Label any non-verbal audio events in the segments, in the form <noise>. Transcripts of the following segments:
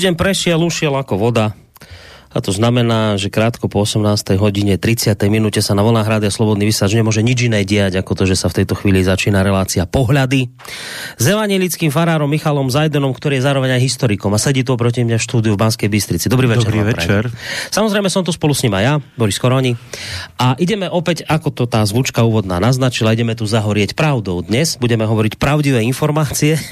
Týždeň prešiel, ušiel ako voda. A to znamená, že krátko po 18. hodine 30. minúte sa na vlnách rádia Slobodný vysač nemôže nič iné diať, ako to, že sa v tejto chvíli začína relácia Pohľady. S evanelickým farárom Michalom Zajdenom, ktorý je zároveň aj historikom a sedí tu proti mňa v štúdiu v Banskej Bystrici. Dobrý večer. Dobrý večer. Samozrejme som tu spolu s ním aj ja, Boris Koroni. A ideme opäť, ako to tá zvučka úvodná naznačila, ideme tu zahorieť pravdou. Dnes budeme hovoriť pravdivé informácie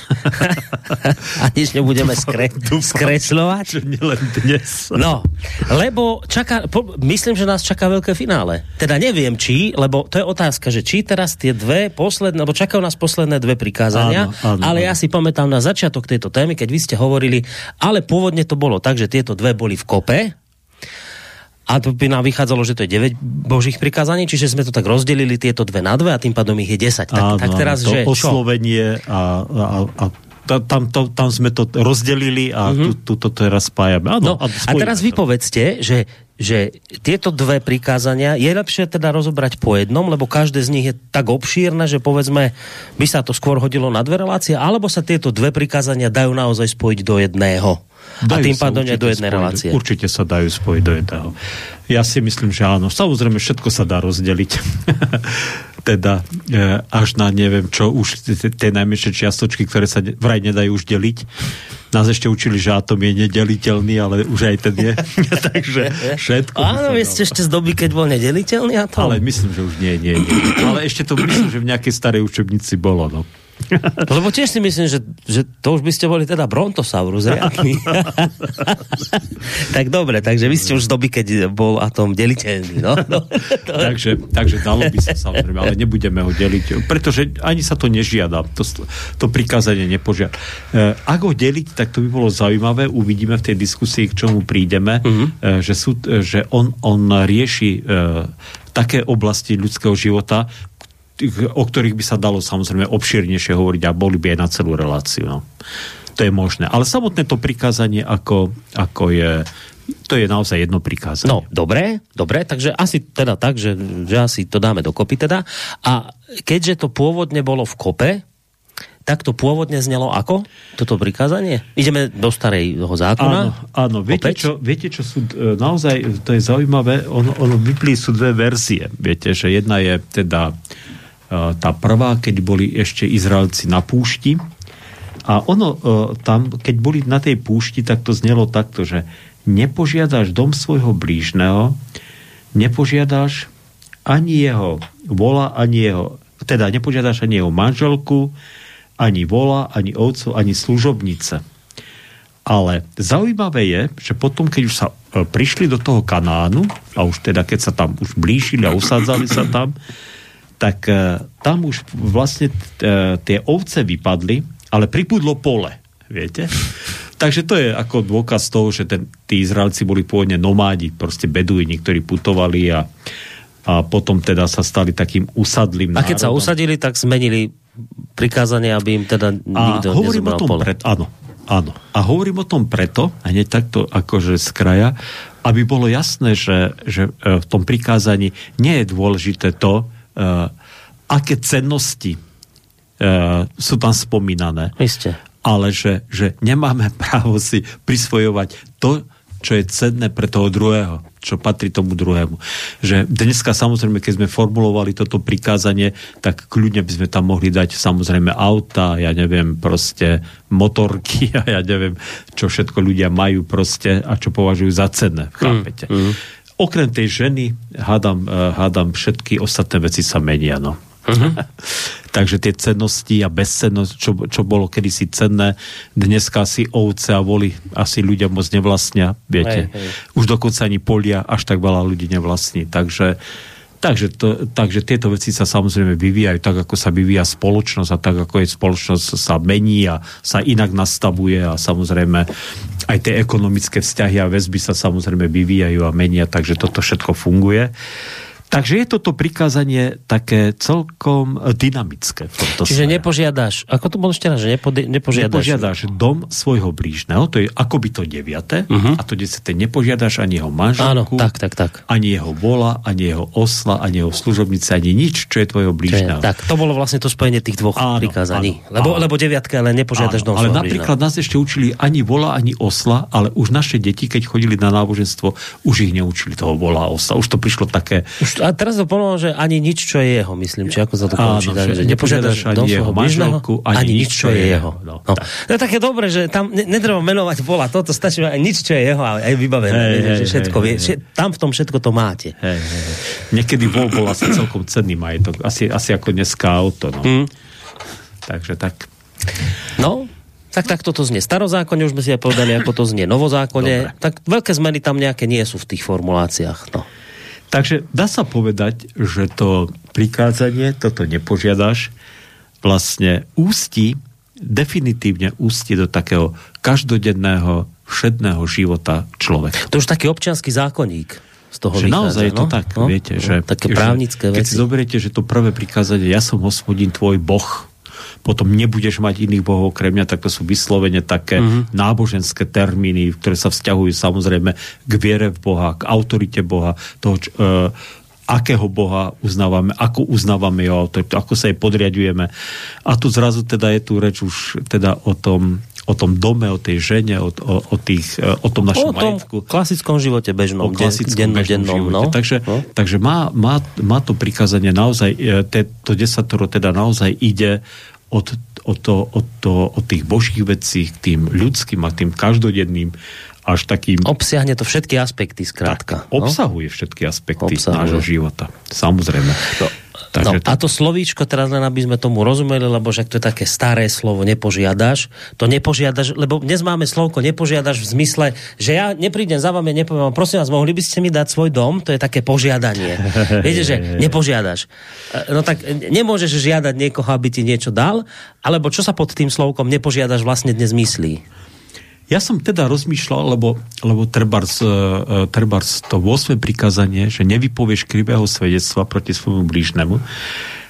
<laughs> a nič nebudeme skre- skresľovať. Nielen dnes. No, lebo čaká, po, myslím, že nás čaká veľké finále. Teda neviem či, lebo to je otázka, že či teraz tie dve posledné, lebo čakajú nás posledné dve prikázania, Áno, áno, ale áno. ja si pamätám na začiatok tejto témy, keď vy ste hovorili, ale pôvodne to bolo tak, že tieto dve boli v kope, a to by nám vychádzalo, že to je 9 božích prikázaní, čiže sme to tak rozdelili tieto dve na dve a tým pádom ich je 10. Tak, Áno, tak teraz, to že čo? oslovenie a, a, a ta- tam, to, tam sme to rozdelili a mm-hmm. tu, tu to teraz spájame. Mhm. No, Áno, a spojíme teraz to. vy povedzte, že, že tieto dve prikázania je lepšie teda rozobrať po jednom, lebo každé z nich je tak obšírne, že povedzme, by sa to skôr hodilo na dve relácie, alebo sa tieto dve prikázania dajú naozaj spojiť do jedného. a Dajú tým sa pádom určite do jednej spojiť, relácie. Určite sa dajú spojiť do jedného. Ja si myslím, že áno. Samozrejme, všetko sa dá rozdeliť. <laughs> teda e, až na neviem čo, už tie najmenšie čiastočky, ktoré sa vraj nedajú už deliť. Nás ešte učili, že atom je nedeliteľný, ale už aj ten je. <laughs> Takže všetko. Áno, vy ste ešte z doby, keď bol nedeliteľný a to. Ale myslím, že už nie, nie, nie. Ale ešte to myslím, že v nejakej starej učebnici bolo, no. <laughs> Lebo tiež si myslím, že, že to už by ste boli teda Brontosaurus riadny. <laughs> tak dobre, takže vy ste už z doby, keď bol atom deliteľný. No? <laughs> No, to, takže, takže dalo by sa samozrejme, ale nebudeme ho deliť, pretože ani sa to nežiada. To, to prikázanie nepožiada. E, ak ho deliť, tak to by bolo zaujímavé. Uvidíme v tej diskusii, k čomu prídeme, e, že, sú, e, že on, on rieši e, také oblasti ľudského života, o ktorých by sa dalo samozrejme obšírnejšie hovoriť a boli by aj na celú reláciu. No. To je možné. Ale samotné to prikázanie, ako, ako je, to je naozaj jedno prikázanie. no, dobre, dobre, takže asi teda tak, že, že asi to dáme dokopy teda. A keďže to pôvodne bolo v kope, tak to pôvodne znelo ako? Toto prikázanie? Ideme do starého zákona? Áno, áno. Viete, Opäť? čo, viete, čo sú, e, naozaj, to je zaujímavé, ono, ono vyplí sú dve verzie. Viete, že jedna je teda e, tá prvá, keď boli ešte Izraelci na púšti. A ono e, tam, keď boli na tej púšti, tak to znelo takto, že nepožiadaš dom svojho blížneho, nepožiadaš ani jeho vola, ani jeho, teda nepožiadaš ani jeho manželku, ani vola, ani ovcu, ani služobnice. Ale zaujímavé je, že potom, keď už sa e, prišli do toho Kanánu, a už teda, keď sa tam už blížili a usádzali sa tam, tak e, tam už vlastne e, tie ovce vypadli, ale pripudlo pole, viete? <laughs> Takže to je ako dôkaz toho, že ten, tí Izraelci boli pôvodne nomádi, proste beduíni, ktorí putovali a, a potom teda sa stali takým usadlým A keď sa usadili, tak zmenili prikázanie, aby im teda A nikto hovorím o tom pole. preto, áno, áno. A hovorím o tom preto, a hneď takto akože z kraja, aby bolo jasné, že, že e, v tom prikázaní nie je dôležité to, aké cennosti uh, sú tam spomínané, Isté. ale že, že nemáme <laughs> právo si prisvojovať to, čo je cenné pre toho druhého, čo patrí tomu druhému. Že dneska samozrejme, keď sme formulovali toto prikázanie, tak kľudne by sme tam mohli dať samozrejme auta, ja neviem, proste motorky <laughs> a ja neviem, čo všetko ľudia majú proste a čo považujú za cenné. Chápete? Mm, mm. Okrem tej ženy, hádam, uh, hádam, všetky ostatné veci sa menia, no. <laughs> Takže tie cennosti a bezcennosť, čo, čo bolo kedysi cenné, dneska asi ovce a voli asi ľudia moc nevlastnia, viete. Hej, hej. Už dokonca ani polia až tak veľa ľudí nevlastní. Takže, takže, to, takže tieto veci sa samozrejme vyvíjajú tak, ako sa vyvíja spoločnosť a tak, ako je spoločnosť sa mení a sa inak nastavuje a samozrejme aj tie ekonomické vzťahy a väzby sa samozrejme vyvíjajú a menia, takže toto všetko funguje. Takže je toto prikázanie také celkom dynamické v tomto Čiže smere. nepožiadaš, ako to bolo ešte raz, že nepo, nepožiadaš... Nepožiadaš dom svojho blížneho, to je akoby to deviate, Mhm. a to desaté nepožiadaš ani jeho Áno, manželku, tak, tak, tak. ani jeho vola, ani jeho osla, ani jeho služobnice, ani nič, čo je tvojho Čo je, blížneho. tak, to bolo vlastne to spojenie tých dvoch Áno, prikázaní. áno, lebo, áno. lebo deviatka, ale nepožiadaš dom ale napríklad blížneho. nás ešte učili ani vola, ani osla, ale už naše deti, keď chodili na náboženstvo, už ich neučili toho vola a osla. Už to prišlo také... Už, a teraz to pomohlo, že ani nič, čo je jeho, myslím, či ako sa to Áno, končí. že tak, že nepožiadaš ani jeho manželku, ani nič, čo je jeho. No, No, no. To je dobré, že tam ne, netreba menovať vola, toto stačí aj nič, čo je jeho, ale aj vybavené. Hej, hej, že všetko hej, hej. tam v tom všetko to máte. Hej, hej. Niekedy vol bol asi celkom cenný majetok. Asi, asi ako dneska auto. No. Hm. Takže tak. No, tak tak toto znie. Starozákonne už sme si aj povedali, ako to znie. Novozákonne, Dobre. tak veľké zmeny tam nejaké nie sú v tých formuláciách. No. Takže dá sa povedať, že to prikázanie, toto nepožiadaš, vlastne ústi, definitívne ústi do takého každodenného, všedného života človeka. To už taký občianský zákonník z toho Že vychádza, naozaj je to no? tak, no? viete, no, že... Také že právnické Keď veci. si zoberiete, že to prvé prikázanie, ja som hospodin tvoj boh, potom nebudeš mať iných bohov okrem mňa, tak to sú vyslovene také Mhm. mm-hmm. náboženské termíny, ktoré sa vzťahujú samozrejme k viere v Boha, k autorite Boha, toho, č, e, akého Boha uznávame, ako uznávame jeho autoritu, ako sa jej podriadujeme. A tu zrazu teda je tu reč už teda o tom, o tom dome, o tej žene, o, o, o, tých, e, o tom našom O tom majetku klasickom živote bežnom, o klasickom denno, bežnom dennom, živote. no. Takže, no. takže má, má, má to prikázanie naozaj, e, te, to desatoro teda naozaj ide od, od, to, od, to, od tých božích vecí k tým ľudským a tým každodenným až takým Obsiahne to všetky aspekty, skrátka. no? obsahuje všetky aspekty Obsahuje. nášho života. Samozrejme. No, Takže no, a to slovíčko, teraz len aby sme tomu rozumeli, lebo však to je také staré slovo, nepožiadaš, to nepožiadaš, lebo dnes máme slovko nepožiadaš v zmysle, že ja neprídem za vami nepoviem vám, prosím vás, mohli by ste mi dať svoj dom? To je také požiadanie. <laughs> Viete, že nepožiadaš. E, No tak nemôžeš žiadať niekoho, aby ti niečo dal, alebo čo sa pod tým slovkom nepožiadaš vlastne dnes myslí? Ja som teda rozmýšľal, lebo, lebo trebárs, uh, trebárs to 8. prikázanie, že nevypovieš krivého svedectva proti svojmu blížnemu,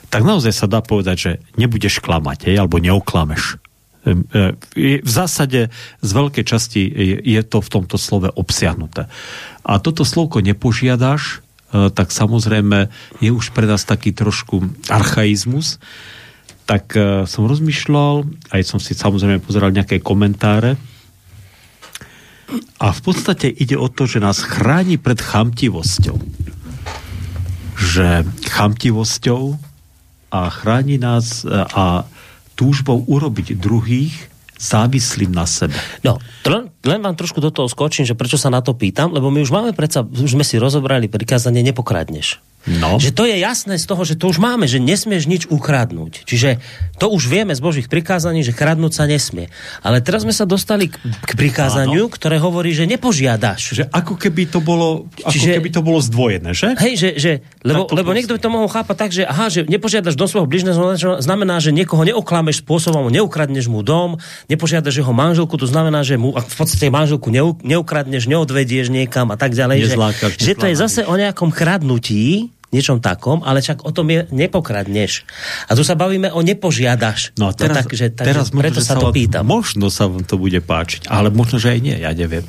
tak naozaj sa dá povedať, že nebudeš klamať, hej, alebo neoklameš. E, V zásade z veľkej časti je, to v tomto slove obsiahnuté. A toto slovko nepožiadaš, e, tak samozrejme je už pre nás taký trošku archaizmus, tak e, som rozmýšľal, aj som si samozrejme pozeral nejaké komentáre, a v podstate ide o to, že nás chráni pred chamtivosťou. Že chamtivosťou a chráni nás e, a túžbou urobiť druhých závislým na sebe. No, len, len vám trošku do toho skočím, že prečo sa na to pýtam, lebo my už máme predsa, už sme si rozobrali prikázanie nepokradneš. No. Že to je jasné z toho, že to už máme, že nesmieš nič ukradnúť. Čiže to už vieme z Božích prikázaní, že kradnúť sa nesmie. Ale teraz sme sa dostali k, k prikázaniu, ktoré hovorí, že nepožiadaš. Že ako keby to bolo, ako Čiže- keby to bolo zdvojené, že? Hej, že, že lebo, lebo proste. niekto by to mohol chápať tak, že aha, že nepožiadaš do svojho bližného, znamená, že niekoho neoklameš spôsobom, neukradneš mu dom, nepožiadaš jeho manželku, to znamená, že mu v podstate manželku neu, neukradneš, neodvedieš niekam a tak ďalej. Nezlákaš, že, že to je zase o nejakom kradnutí, niečom takom, ale čak o tom je nepokradneš. A tu sa bavíme o nepožiadaš. No To teraz, tak, že, tak, teraz že preto možno, že sa to pýtam. Možno sa vám to bude páčiť, ale možno, že aj nie, ja neviem.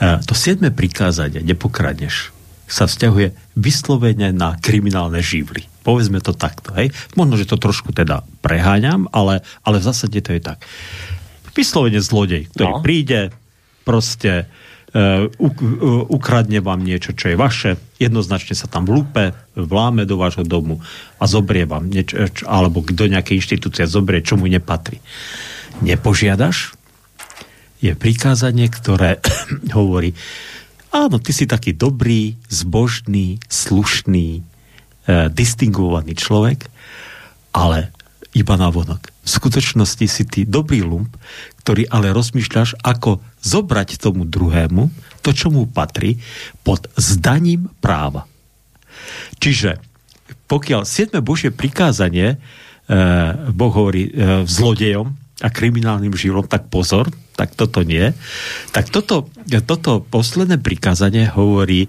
E, To siedme prikázanie, nepokradneš, sa vzťahuje vyslovene na kriminálne živly. Povedzme to takto, hej. Možno, že to trošku teda preháňam, ale, ale v zásade to je tak. Vyslovene zlodej, ktorý No. príde, proste ukradne vám niečo, čo je vaše, jednoznačne sa tam vlúpe, vláme do vášho domu a zobrie vám niečo, čo- alebo do nejakej inštitúcie zobrie, čo mu nepatrí. Nepožiadaš? Je prikázanie, ktoré <coughs> hovorí, áno, ty si taký dobrý, zbožný, slušný, eh, distingovaný človek, ale iba na vonok. V skutočnosti si ty dobrý lump, ktorý ale rozmýšľaš, ako zobrať tomu druhému to, čo mu patrí, pod zdaním práva. Čiže pokiaľ 7. Božie prikázanie e, Boh hovorí e, zlodejom a kriminálnym živlom, tak pozor, tak toto nie. Tak toto, toto posledné prikázanie hovorí e,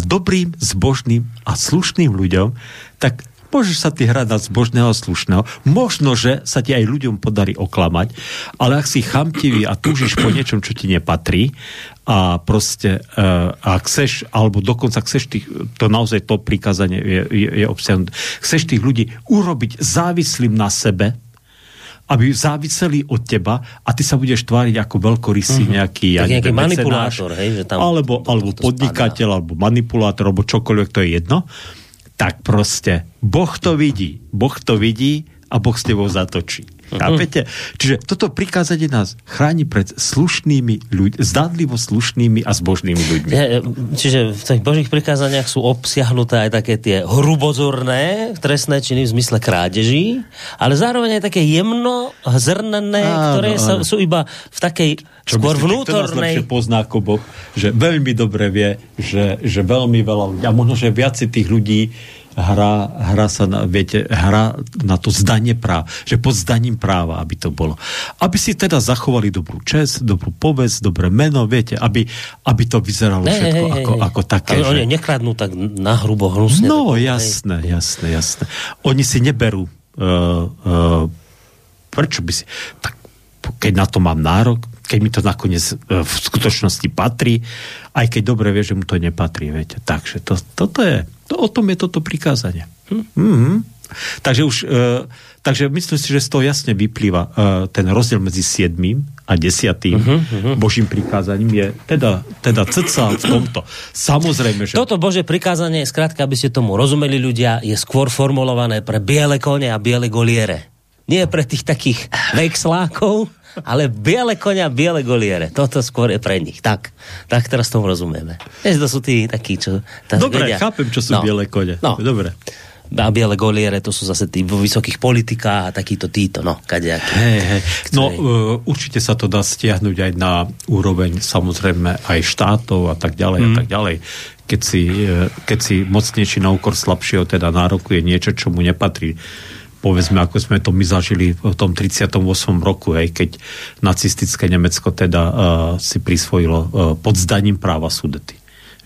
dobrým, zbožným a slušným ľuďom, tak môžeš sa ty hrať na zbožného a slušného. Možno, že sa ti aj ľuďom podarí oklamať, ale ak si chamtivý a túžiš po niečom, čo ti nepatrí a proste e, a chceš, alebo dokonca chceš tých, to naozaj to prikázanie je, je, je obsiahnuté, chceš tých ľudí urobiť závislým na sebe, aby záviseli od teba a ty sa budeš tváriť ako veľkorysý mm-hmm. nejaký, ja nejaký manipulátor, hej, že tam alebo, to, alebo to podnikateľ, spadá. alebo manipulátor, alebo čokoľvek, to je jedno, tak proste Boh to vidí. Boh to vidí a Boh s tebou zatočí. Chápete? Čiže toto prikázanie nás chráni pred slušnými ľuďmi, zdádlivo slušnými a zbožnými ľuďmi. Ja, čiže v tých božích prikázaniach sú obsiahnuté aj také tie hrubozorné trestné činy v zmysle krádeží, ale zároveň aj také jemno zrnené, áno, ktoré áno. Sa, sú iba v takej Čo skôr myslíte, vnútornej... Kto pozná ako Boh, že veľmi dobre vie, že, že veľmi veľa ľudí, a možno, že viac tých ľudí hra, hra sa na, viete, hra na to zdanie práv, že pod zdaním práva, aby to bolo. Aby si teda zachovali dobrú čest, dobrú povesť, dobré meno, viete, aby, aby to vyzeralo ne, všetko hej, ako, hej. ako také. Ale že... oni nekradnú tak na hrubo hnusne. No, tak, jasné, hej. jasné, jasné. Oni si neberú uh, uh, prečo by si... Tak keď na to mám nárok, keď mi to nakoniec e, v skutočnosti patrí, aj keď dobre vie, že mu to nepatrí. Viete. Takže to, toto je, to, o tom je toto prikázanie. Hm? Mm-hmm. Takže už, e, takže myslím si, že z toho jasne vyplýva e, ten rozdiel medzi 7. a 10. Uh-huh, uh-huh. Božím prikázaním je teda, teda cca v tomto. Samozrejme, že... Toto Bože prikázanie, skrátka, aby ste tomu rozumeli ľudia, je skôr formulované pre biele kone a biele goliere. Nie pre tých takých vexlákov, ale biele konia, biele goliere. Toto skôr je pre nich. Tak, tak teraz tomu rozumieme. Vieš, to sú tí takí, čo... Dobre, vedia. chápem, čo sú no. biele kone. No. Dobre. A biele goliere, to sú zase tí vo vysokých politikách a takýto títo, no, kadejaký. Hej, hej. No, uh, určite sa to dá stiahnuť aj na úroveň, samozrejme, aj štátov a tak ďalej mm. a tak ďalej keď si, e, keď si mocnejší na úkor slabšieho teda nárokuje niečo, čo mu nepatrí povedzme, ako sme to my zažili v tom 38. roku, hej, keď nacistické Nemecko teda uh, si prisvojilo uh, pod zdaním práva sudety.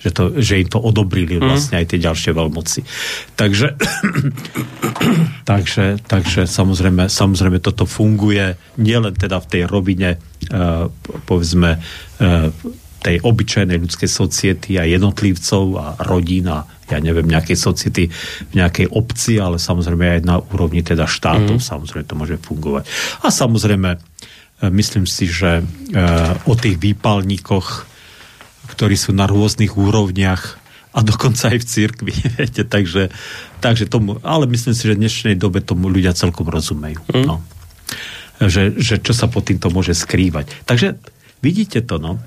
Že, to, že im to odobrili mm. vlastne aj tie ďalšie veľmoci. Takže, <coughs> takže, takže samozrejme, samozrejme toto funguje nielen teda v tej rovine uh, povedzme uh, tej obyčajnej ľudskej society a jednotlivcov a rodín a ja neviem, nejakej society v nejakej obci, ale samozrejme aj na úrovni teda štátov, mm. samozrejme to môže fungovať. A samozrejme, e, myslím si, že e, o tých výpalníkoch, ktorí sú na rôznych úrovniach a dokonca aj v cirkvi, <laughs> viete, takže, takže tomu, ale myslím si, že v dnešnej dobe tomu ľudia celkom rozumejú. Mm. No. Že, že čo sa pod týmto môže skrývať. Takže vidíte to, no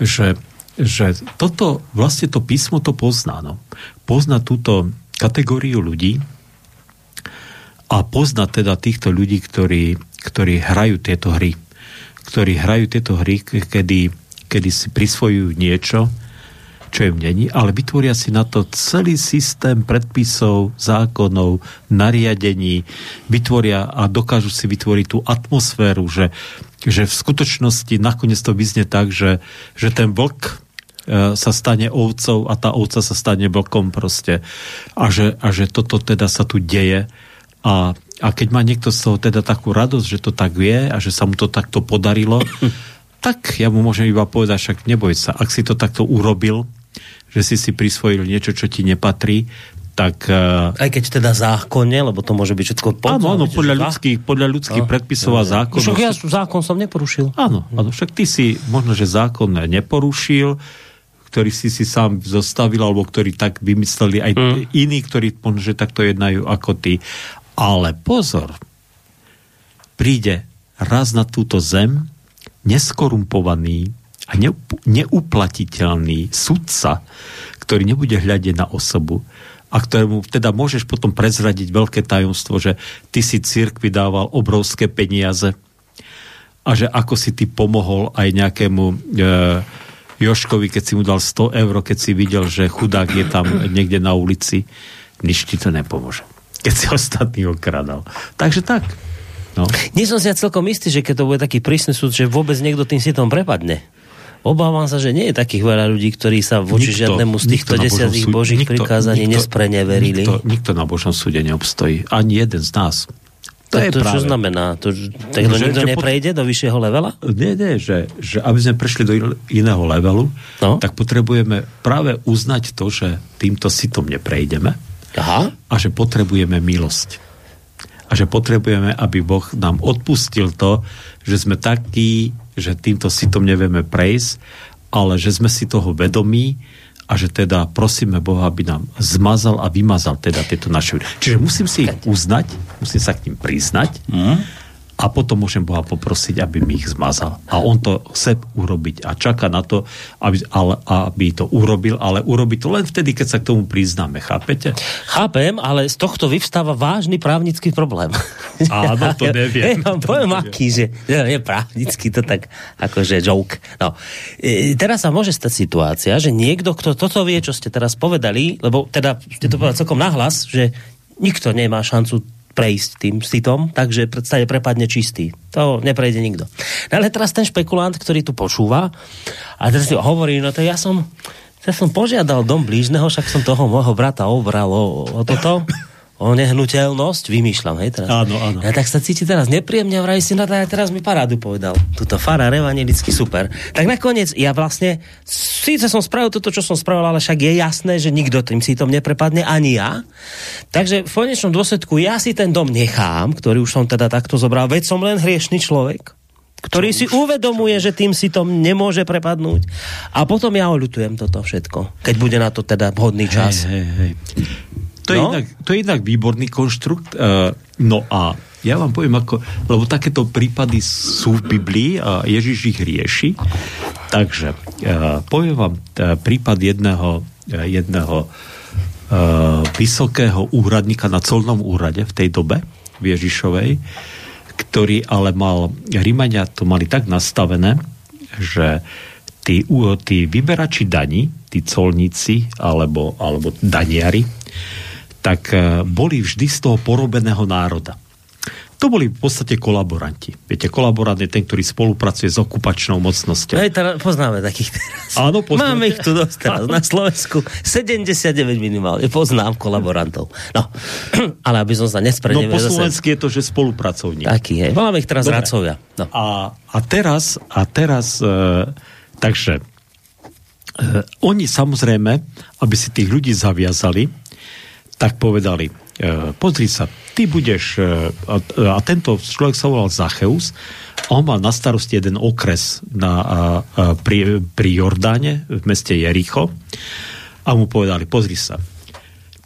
že, že toto, vlastne to písmo to pozná. No. Pozná túto kategóriu ľudí a pozná teda týchto ľudí, ktorí, ktorí hrajú tieto hry. Ktorí hrajú tieto hry, kedy, kedy si prisvojujú niečo, čo im není, ale vytvoria si na to celý systém predpisov, zákonov, nariadení, vytvoria a dokážu si vytvoriť tú atmosféru, že, že v skutočnosti nakoniec to vyznie tak, že, že ten vlk e, sa stane ovcov a tá ovca sa stane vlkom proste. A že, a že toto teda sa tu deje. A, a keď má niekto z toho teda takú radosť, že to tak vie a že sa mu to takto podarilo, <laughs> tak ja mu môžem iba povedať, však neboj sa, ak si to takto urobil, že si si prisvojil niečo, čo ti nepatrí, tak... Uh, Aj keď teda zákonne, lebo to môže byť všetko pod... Áno, áno, podľa ľudských, podľa ľudských no, predpisov a zákonov... Však ja zákon som neporušil. Áno, áno, však ty si možno, že zákon neporušil, ktorý si si sám zostavil, alebo ktorý tak vymysleli aj mm. iní, ktorí možno, že takto jednajú ako ty. Ale pozor, príde raz na túto zem neskorumpovaný a neuplatiteľný sudca, ktorý nebude hľadiť na osobu a ktorému teda môžeš potom prezradiť veľké tajomstvo, že ty si církvi dával obrovské peniaze a že ako si ty pomohol aj nejakému e, Joškovi, keď si mu dal 100 eur, keď si videl, že chudák je tam niekde na ulici, nič ti to nepomôže. Keď si ostatný okradal. Takže tak. No. Nie som si ja celkom istý, že keď to bude taký prísny súd, že vôbec niekto tým sitom prepadne. Obávam sa, že nie je takých veľa ľudí, ktorí sa voči nikto, žiadnemu z týchto desiatých božích nikto, prikázaní nikto, nespreneverili. Nikto, nikto na Božom súde neobstojí. Ani jeden z nás. To, je to práve. čo znamená? To, tak to nikto neprejde do vyššieho levela? Nie, nie, že, že aby sme prešli do iného levelu, no? tak potrebujeme práve uznať to, že týmto sitom neprejdeme Aha. a že potrebujeme milosť. A že potrebujeme, aby Boh nám odpustil to, že sme takí, že týmto sitom nevieme prejsť, ale že sme si toho vedomí a že teda prosíme Boha, aby nám zmazal a vymazal teda tieto naše... Čiže musím si ich uznať, musím sa k ním priznať mm a potom môžem Boha poprosiť, aby mi ich zmazal. A on to chce urobiť a čaká na to, aby, ale, aby to urobil, ale urobi to len vtedy, keď sa k tomu priznáme. Chápete? Chápem, ale z tohto vyvstáva vážny právnický problém. <laughs> Áno, to neviem. <laughs> Ja, ja poviem to aký, že ja, nie právnický, to tak akože joke. No. E, teraz sa môže stať situácia, že niekto, kto toto vie, čo ste teraz povedali, lebo teda ste to povedali celkom nahlas, že nikto nemá šancu prejsť tým sitom, takže predstave prepadne čistý. To neprejde nikto. No ale teraz ten špekulant, ktorý tu počúva a teraz hovorí, no to ja som, ja som požiadal dom blížneho, však som toho môjho brata obral o, o toto o nehnuteľnosť, vymýšľam, hej, teraz. Áno, áno. Ja tak sa cíti teraz nepríjemne, vraj si na to, teraz mi parádu povedal. Tuto fara evangelický super. Tak nakoniec, ja vlastne, síce som spravil toto, čo som spravil, ale však je jasné, že nikto tým si tom neprepadne, ani ja. Takže v konečnom dôsledku ja si ten dom nechám, ktorý už som teda takto zobral, veď som len hriešný človek ktorý si uvedomuje, že tým si tom nemôže prepadnúť. A potom ja oľutujem toto všetko, keď bude na to teda vhodný čas. Hej, hej, hej. To, je no? inak, to je inak výborný konštrukt. Uh, no a ja vám poviem, ako, lebo takéto prípady sú v Biblii a Ježiš ich rieši. Takže uh, poviem vám uh, prípad jedného, uh, jedného uh, vysokého úradníka na colnom úrade v tej dobe, v Ježišovej, ktorý ale mal, Rímania to mali tak nastavené, že tí, tí vyberači daní, tí colníci alebo, alebo daniari, tak e, boli vždy z toho porobeného národa. To boli v podstate kolaboranti. Viete, kolaborant je ten, ktorý spolupracuje s okupačnou mocnosťou. Aj teda poznáme takých teraz. Áno, poznáme. Máme ich tu dosť teraz na Slovensku. 79 minimálne. Poznám kolaborantov. No, <clears throat> ale aby som sa nespreneveril. No po slovensky je to, že spolupracovník. Taký, hej. Máme ich teraz Dobre. No. A, a teraz, a teraz e, takže e, oni samozrejme, aby si tých ľudí zaviazali, tak povedali, e, pozri sa, ty budeš, e, a, a tento človek sa volal Zacheus, on mal na starosti jeden okres na, a, a, pri, pri Jordáne, v meste Jericho, a mu povedali, pozri sa,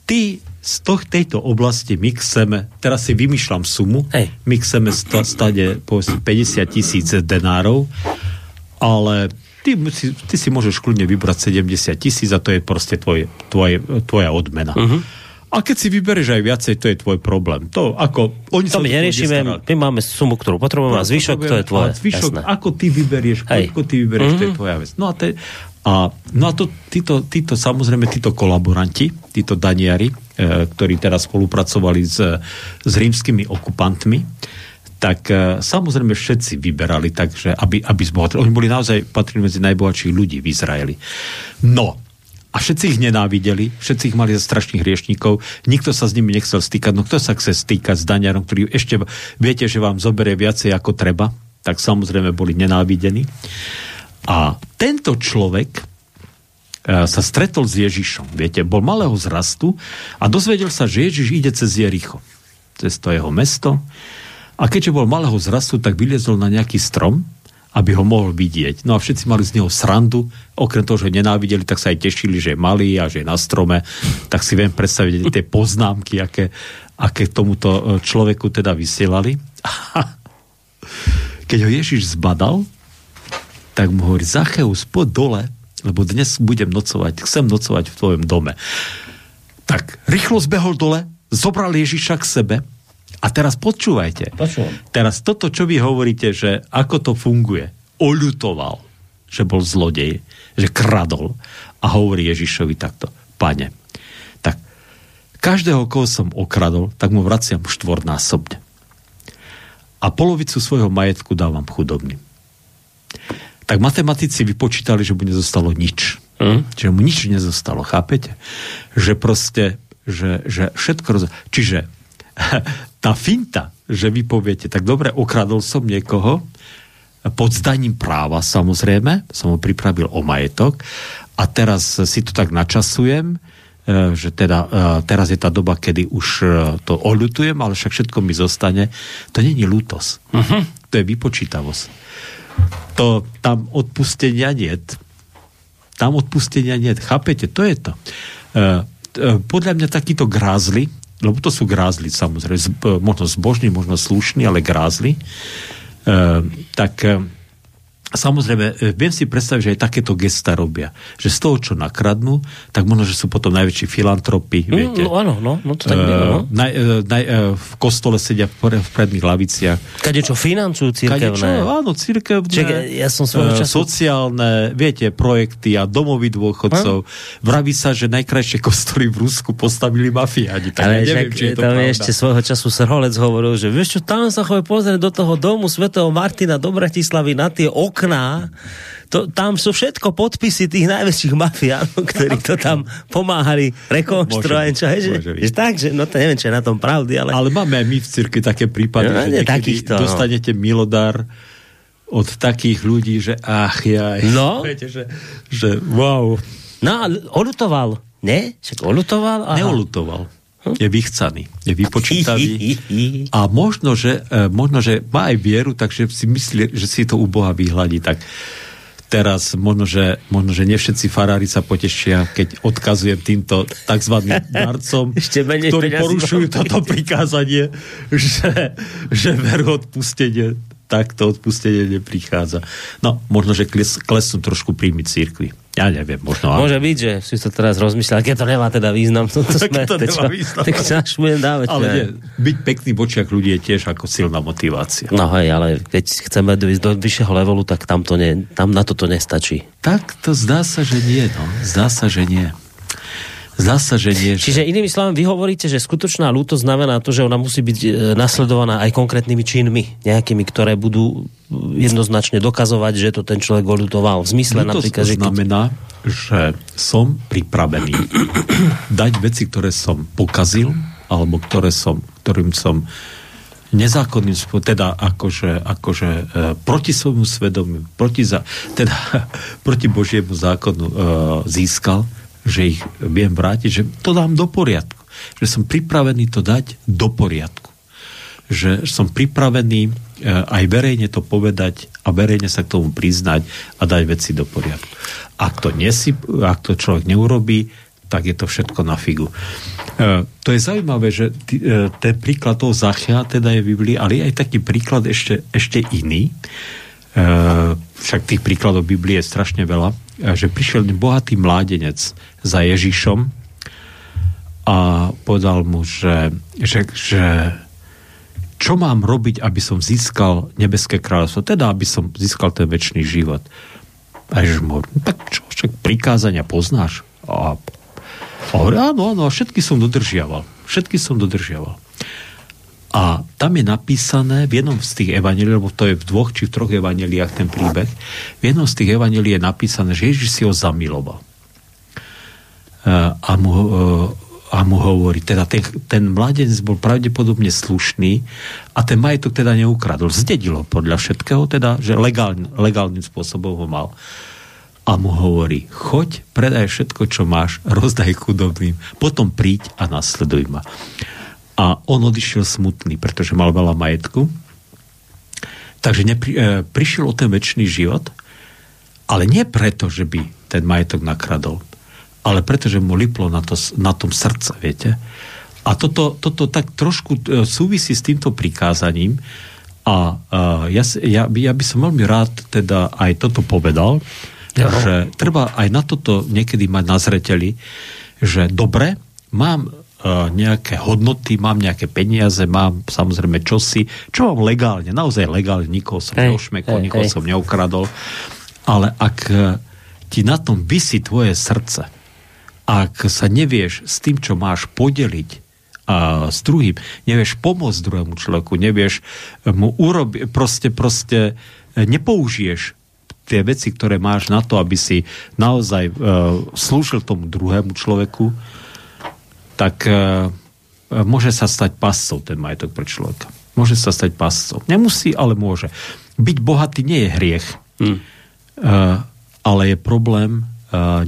ty z toh, tejto oblasti my chceme, teraz si vymýšľam sumu, Hej. my chceme stade 50 tisíc denárov, ale ty si, ty si môžeš kľudne vybrať 70 tisíc a to je proste tvoj, tvoj, tvoja odmena. Uh-huh. A keď si vybereš aj viacej, to je tvoj problém. To, ako, oni to my neriešime, my máme sumu, ktorú potrebujeme a zvyšok to je tvoje. A zvyšok, jasné. ako ty vyberieš, ako ty vyberieš, mm-hmm. to je mhm. tvoja vec. No a, te, a, no a to, títo, títo, samozrejme, títo kolaboranti, títo daniari, e, ktorí teraz spolupracovali s, s rímskymi okupantmi, tak e, samozrejme všetci vyberali, takže aby, aby zbohatili. Oni boli naozaj, patrili medzi najbohatších ľudí v Izraeli. No, a všetci ich nenávideli, všetci ich mali za strašných hriešníkov, nikto sa s nimi nechcel stýkať, no kto sa chce stýkať s daňarom, ktorý ešte viete, že vám zoberie viacej ako treba, tak samozrejme boli nenávidení. A tento človek e, sa stretol s Ježišom, viete, bol malého zrastu a dozvedel sa, že Ježiš ide cez Jericho, cez to jeho mesto. A keďže bol malého zrastu, tak vyliezol na nejaký strom aby ho mohol vidieť. No a všetci mali z neho srandu, okrem toho, že nenávideli, tak sa aj tešili, že je malý a že je na strome. Tak si viem predstaviť tie poznámky, aké, aké tomuto e, človeku teda vysielali. <laughs> Keď ho Ježiš zbadal, tak mu hovorí, Zacheus, poď dole, lebo dnes budem nocovať, chcem nocovať v tvojom dome. Tak rýchlo zbehol dole, zobral Ježiša k sebe, a teraz počúvajte. Počúvam. Teraz toto, čo vy hovoríte, že ako to funguje. Oľutoval, že bol zlodej, že kradol a hovorí Ježišovi takto. Pane, tak každého, koho som okradol, tak mu vraciam štvornásobne. a polovicu svojho majetku dávam chudobným. Tak matematici vypočítali, že mu nezostalo nič. Mm. Že mu nič nezostalo, chápete? Že proste, že, že všetko roz... Čiže <laughs> tá finta, že vy poviete, tak dobre, okradol som niekoho, pod zdaním práva samozrejme, som ho pripravil o majetok a teraz si to tak načasujem, e, že teda e, teraz je tá doba, kedy už e, to oľutujem, ale však všetko mi zostane. To není lútosť. Uh-huh. To je vypočítavosť. To tam odpustenia nie. Tam odpustenia nie. Chápete? To je to. Podľa mňa takýto grázly, lebo to sú grázly samozrejme, možno zbožní, možno slušní, ale grázly, tak Samozrejme, e, viem si predstaviť, že aj takéto gesta robia. Že z toho, čo nakradnú, tak možno, že sú potom najväčší filantropi, mm, viete. No áno, no, no to tak uh, no. Naj, uh, naj, uh, v kostole sedia v, v predných laviciach. Kade čo financujú církevné. Čo, áno, církevné. Čak, ja som svojho času... Sociálne, viete, projekty a domovy dôchodcov. Hm? Vraví sa, že najkrajšie kostoly v Rusku postavili mafiáni. Tak Ale ja neviem, či je to tam pravda. ešte svojho času Srholec hovoril, že vieš čo, tam sa chodí pozrieť do toho domu svätého Martina do Bratislavy na tie ok okná, to, tam sú všetko podpisy tých najväčších mafiánov, ktorí to tam pomáhali rekonštruovať. Čo, že, že, tak, že, no to neviem, čo je na tom pravdy, ale... Ale máme aj my v cirkvi také prípady, no, že takýchto, dostanete milodár od takých ľudí, že ach ja, no? <laughs> viete, že, že wow. No olutoval, ne? Však olutoval? Aha. Neolutoval. Je vychcaný, je vypočítavý <laughs> a možno že, e, možno, že má aj vieru, takže si myslí, že si to u Boha vyhľadí. Tak teraz možno, že, možno, že nevšetci farári sa potešia, keď odkazujem týmto tzv. darcom, <laughs> ktorí porušujú toto prikázanie, že, že veru odpustenie takto odpustenie neprichádza. No, možno, že kles, klesnú trošku príjmy církvy. Ja neviem, možno. Môže byť, že si to teraz rozmýšľal, keď to nemá teda význam. To, to <laughs> sme, to nemá význam. Tak čo až budem dávať. Ale nie, byť pekný v očiach ľudí je tiež ako silná motivácia. No hej, ale keď chceme dojsť do vyššieho levelu, tak tam, to ne, tam na to to nestačí. Tak to zdá sa, že nie. No. Zdá sa, že nie. Zasa, že nie. Čiže inými slovami, vy hovoríte, že skutočná lútosť znamená to, že ona musí byť e, nasledovaná aj konkrétnymi činmi, nejakými, ktoré budú jednoznačne dokazovať, že to ten človek olutoval. V zmysle lútosť napríklad, že... znamená, že som pripravený dať veci, ktoré som pokazil, alebo ktoré som, ktorým som nezákonným spôsobom, teda akože, akože e, proti svojmu svedomiu, proti, za, <laughs> teda, proti Božiemu zákonu e, získal, že ich viem vrátiť, že to dám do poriadku. Že som pripravený to dať do poriadku. Že som pripravený e, aj verejne to povedať a verejne sa k tomu priznať a dať veci do poriadku. Ak to, nesi, ak to človek neurobí, tak je to všetko na figu. E, to je zaujímavé, že t- e, ten príklad toho Zachia teda je v Biblii, ale aj taký príklad ešte, ešte iný. E, však tých príkladov Biblie je strašne veľa že prišiel bohatý mládenec za Ježišom a povedal mu, že, že, že čo mám robiť, aby som získal nebeské kráľovstvo, teda aby som získal ten väčší život. A Ježiš mu no tak čo, však prikázania poznáš? A, a hovorí, áno, áno, všetky som dodržiaval. Všetky som dodržiaval. A tam je napísané v jednom z tých evanelí, lebo to je v dvoch či v troch evaneliách ten príbeh, v jednom z tých evanelí je napísané, že Ježiš si ho zamiloval. E, a mu, e, a mu hovorí, teda ten, ten mladenec bol pravdepodobne slušný a ten majetok teda neukradol. Zdedil ho podľa všetkého, teda, že legálny, legálnym spôsobom ho mal. A mu hovorí, choď, predaj všetko, čo máš, rozdaj chudobným, potom príď a nasleduj ma. A on odišiel smutný, pretože mal veľa majetku. Takže nepri, e, prišiel o ten väčší život, ale nie preto, že by ten majetok nakradol, ale preto, že mu liplo na, to, na tom srdce, viete. A toto, toto tak trošku e, súvisí s týmto prikázaním a e, ja, ja, ja by som veľmi rád teda aj toto povedal, ja. že treba aj na toto niekedy mať na zreteli, že dobre, mám nejaké hodnoty, mám nejaké peniaze, mám samozrejme čosi, čo mám legálne, naozaj legálne, nikoho som hey, neošmekol, hey, nikoho hey. som neukradol, ale ak e, ti na tom vysí tvoje srdce, ak sa nevieš s tým, čo máš podeliť a s druhým, nevieš pomôcť druhému človeku, nevieš mu urobiť, proste, proste e, nepoužiješ tie veci, ktoré máš na to, aby si naozaj uh, slúžil tomu druhému človeku, tak uh, môže sa stať pascov ten majetok pre človeka. Môže sa stať pascov. Nemusí, ale môže. Byť bohatý nie je hriech, hmm. ale je problém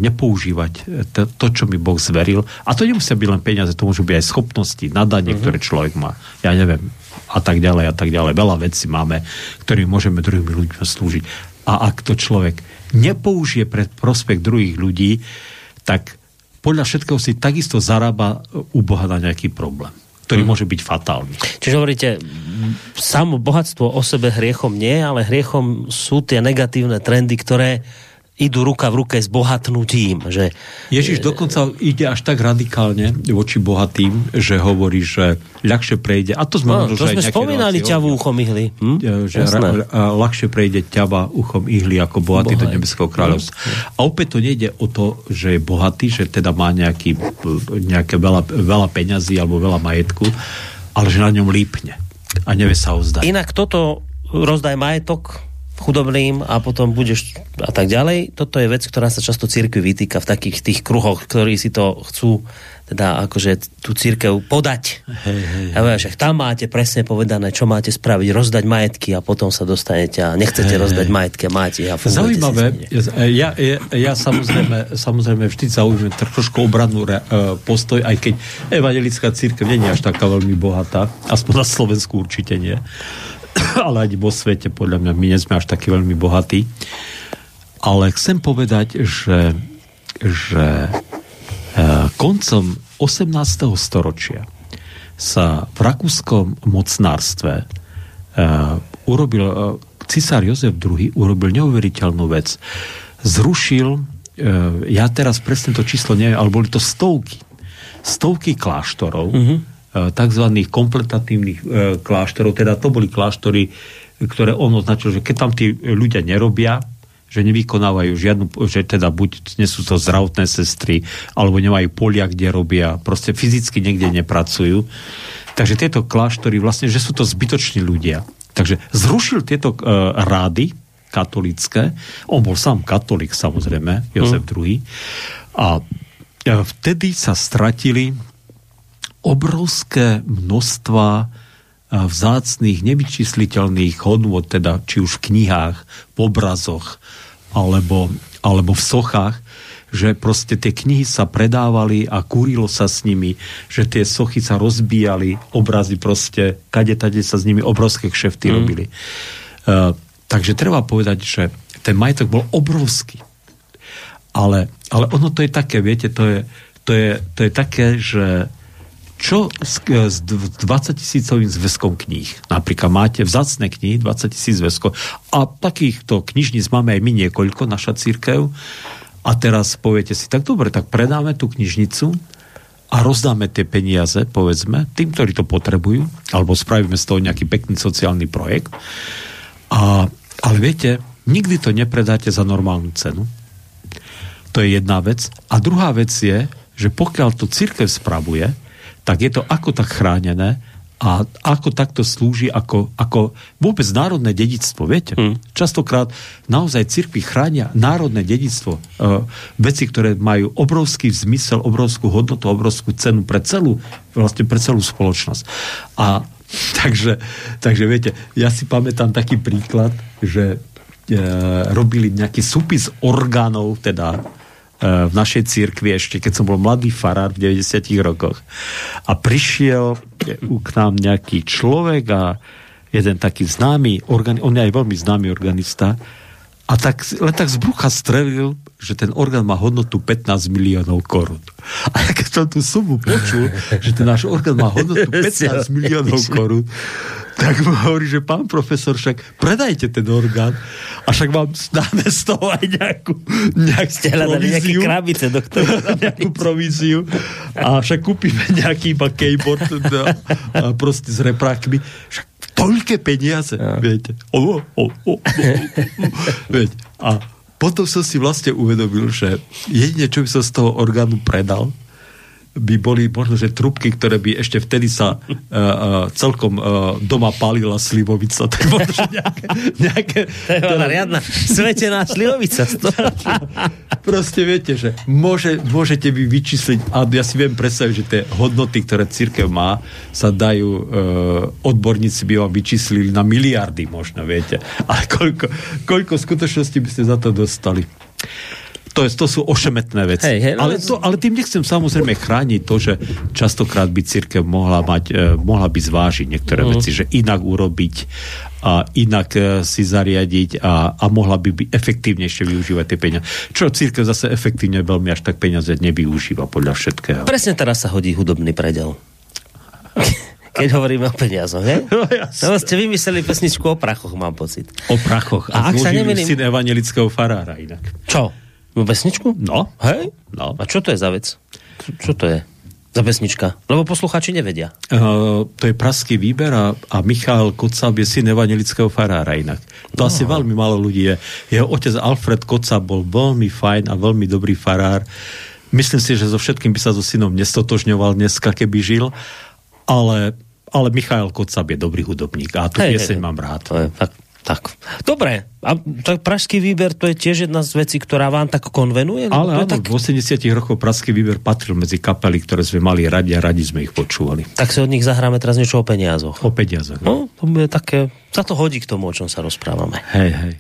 nepoužívať to, čo mi Boh zveril. A to nemusia byť len peniaze, to môžu byť aj schopnosti, nadanie, uh-huh. ktoré človek má. Ja neviem, a tak ďalej, a tak ďalej. Veľa vecí máme, ktorým môžeme druhým ľuďom slúžiť. A ak to človek nepoužije pre prospech druhých ľudí, tak podľa všetkého si takisto zarába u Boha na nejaký problém ktorý hmm. môže byť fatálny. Čiže hovoríte, samo bohatstvo o sebe hriechom nie, ale hriechom sú tie negatívne trendy, ktoré idú ruka v ruke s bohatnutím. Že... Ježiš dokonca ide až tak radikálne voči bohatým, že hovorí, že ľahšie prejde, a to sme, no, to sme spomínali ťavu uchom ihly. Hm? Že ra, ľahšie prejde ťava uchom ihly ako bohatý Bohaj. do nebeského kráľovstva. Hm. A opäť to nejde o to, že je bohatý, že teda má nejaký, nejaké veľa, veľa peňazí alebo veľa majetku, ale že na ňom lípne a nevie sa ozdať. Inak toto rozdaj majetok chudobným a potom budeš a tak ďalej. Toto je vec, ktorá sa často církvi vytýka v takých tých kruhoch, ktorí si to chcú teda akože tú církev podať. Hej, hej, hej. A však tam máte presne povedané, čo máte spraviť, rozdať majetky a potom sa dostanete a nechcete hej, rozdať hej. majetky a máte a Zaujímavé, ja, ja, ja samozrejme, samozrejme vždy zaujímam trošku obradnú re, uh, postoj, aj keď evangelická církev nie je až taká veľmi bohatá, aspoň na Slovensku určite nie. <coughs> ale ani vo svete, podľa mňa, my nie sme až takí veľmi bohatí. Ale chcem povedať, že, že e, koncom 18. storočia sa v rakúskom mocnárstve e, urobil, e, cisár Jozef II urobil neuveriteľnú vec. Zrušil, ja teraz presne to číslo neviem, ale boli to stovky, stovky kláštorov, mm-hmm tzv. kompletatívnych e, kláštorov, teda to boli kláštory, ktoré on označil, že keď tam tí ľudia nerobia, že nevykonávajú žiadnu, že teda buď nie sú to zdravotné sestry, alebo nemajú polia, kde robia, proste fyzicky niekde nepracujú. Takže tieto kláštory vlastne, že sú to zbytoční ľudia. Takže zrušil tieto uh, rády katolické, on bol sám katolík samozrejme, Jozef mm. II. A vtedy sa stratili obrovské množstva e, vzácných, nevyčísliteľných hodnôt, teda či už v knihách, v obrazoch, alebo, alebo v sochách, že proste tie knihy sa predávali a kúrilo sa s nimi, že tie sochy sa rozbíjali, obrazy proste, kade tade sa s nimi obrovské kšefty mm. robili. Uh, takže treba povedať, že ten majetok bol obrovský. Ale, ale ono to je také, viete, to je, to je, to je také, že čo s, s 20 tisícovým zväzkom kníh? Napríklad máte vzácne knihy, 20 tisíc zväzkov a takýchto knižníc máme aj my niekoľko, naša církev. A teraz poviete si, tak dobre, tak predáme tú knižnicu a rozdáme tie peniaze, povedzme, tým, ktorí to potrebujú, alebo spravíme z toho nejaký pekný sociálny projekt. A, ale viete, nikdy to nepredáte za normálnu cenu. To je jedna vec. A druhá vec je, že pokiaľ to církev spravuje, tak je to ako tak chránené a ako takto slúži ako, ako vôbec národné dedictvo. Viete, hmm. častokrát naozaj cirkvi chránia národné dedictvo. Uh, veci, ktoré majú obrovský zmysel, obrovskú hodnotu, obrovskú cenu pre celú, vlastne pre celú spoločnosť. A <laughs> takže, takže viete, ja si pamätám taký príklad, že uh, robili nejaký súpis orgánov, teda v našej církvi ešte, keď som bol mladý farár v 90 rokoch. A prišiel k nám nejaký človek a jeden taký známy, on je aj veľmi známy organista, a tak, len tak z brucha strelil, že ten orgán má hodnotu 15 miliónov korún. A ja keď som tú sumu počul, že ten náš orgán má hodnotu <laughs> 15 miliónov korún, tak mu hovorí, že pán profesor, však predajte ten orgán a však vám dáme z toho aj nejakú, nejakú províziu. krabice, doktor. <laughs> nejakú províziu a však kúpime nejaký iba keyboard no, a proste s reprákmi. Však toľké peniaze, ja. viete. O, o, o, o, o, viete. A potom som si vlastne uvedomil, že jedine, čo by som z toho orgánu predal, by boli možno, že trubky, ktoré by ešte vtedy sa uh, <laughs> uh, celkom uh, doma palila slivovica. <laughs> Tak možno, že nejaké, nejaké, to je riadna svetená slivovica. <laughs> Proste viete, že môže, môžete vy vyčísliť, a ja si viem predstaviť, že tie hodnoty, ktoré církev má, sa dajú, uh, odborníci by vám vyčíslili na miliardy možno, viete. Ale koľko, koľko skutočnosti by ste za to dostali? To, je, to sú ošemetné veci. Hej, hej, no ale, to, ale tým nechcem samozrejme chrániť to, že častokrát by církev mohla, mať, eh, mohla by zvážiť niektoré uh-huh. veci, že inak urobiť a inak eh, si zariadiť a, a mohla by byť efektívnejšie využívať tie peniaze. Čo církev zase efektívne veľmi až tak peniaze nevyužíva podľa všetkého. Presne teraz sa hodí hudobný predel. <laughs> Keď hovoríme o peniazoch, ne? No, no ste vymysleli pesničku o prachoch, mám pocit. O prachoch. A, a ak sa nemýlim... syn evangelického farára inak. Čo? Vesničku? No. Hej? No. A čo to je za vec? Čo to je? Za pesnička? Lebo poslucháči nevedia. Uh, to je praský výber a, a Michal Kocab je syn evangelického farára inak. To no. asi veľmi málo ľudí je. Jeho otec Alfred Kocab bol veľmi fajn a veľmi dobrý farár. Myslím si, že so všetkým by sa so synom nestotožňoval dneska, keby žil, ale, ale Michal Kocab je dobrý hudobník a tu pieseň mám rád. To je fakt tak, dobre. A tak pražský výber to je tiež jedna z vecí, ktorá vám tak konvenuje? No, Ale áno, tak... v 80 rokoch pražský výber patril medzi kapely, ktoré sme mali radi a radi sme ich počúvali. Tak si od nich zahráme teraz niečo o peniazoch. O peniazoch. No, no to bude také, sa to hodí k tomu, o čom sa rozprávame. Hej, hej.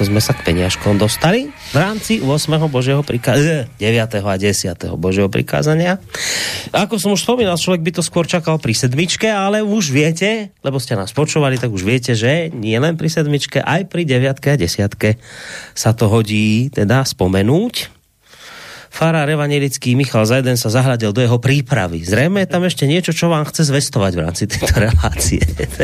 Takto sme sa k peniažkom dostali v rámci 8. Božieho prikázania, 9. a 10. Božieho prikázania. Ako som už spomínal, človek by to skôr čakal pri sedmičke, ale už viete, lebo ste nás počúvali, tak už viete, že nie len pri sedmičke, aj pri 9. a 10. sa to hodí teda spomenúť farár evangelický Michal Zajden sa zahľadil do jeho prípravy. Zrejme je tam ešte niečo, čo vám chce zvestovať v rámci tejto relácie.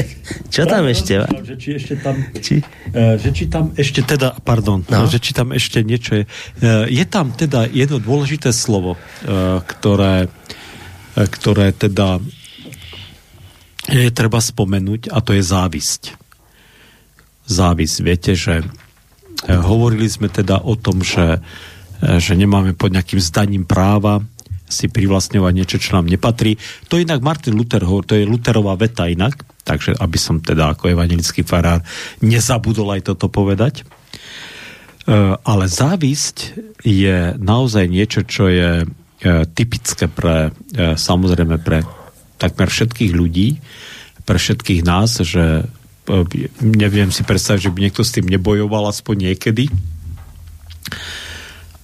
<laughs> čo tam ešte? Že či ešte tam, či? Uh, že či tam ešte teda, pardon, no. že či tam ešte niečo je. Uh, je tam teda jedno dôležité slovo, uh, ktoré, ktoré teda je treba spomenúť a to je závisť. Závisť. Viete, že hovorili sme teda o tom, že uh, že nemáme pod nejakým zdaním práva si privlastňovať niečo, čo nám nepatrí. To inak Martin Luther, to je Lutherová veta inak, takže aby som teda ako evangelický farár nezabudol aj toto povedať. E, ale závisť je naozaj niečo, čo je e, typické pre, samozrejme pre takmer všetkých ľudí, pre všetkých nás, že neviem si predstaviť, že by niekto s tým nebojoval aspoň niekedy.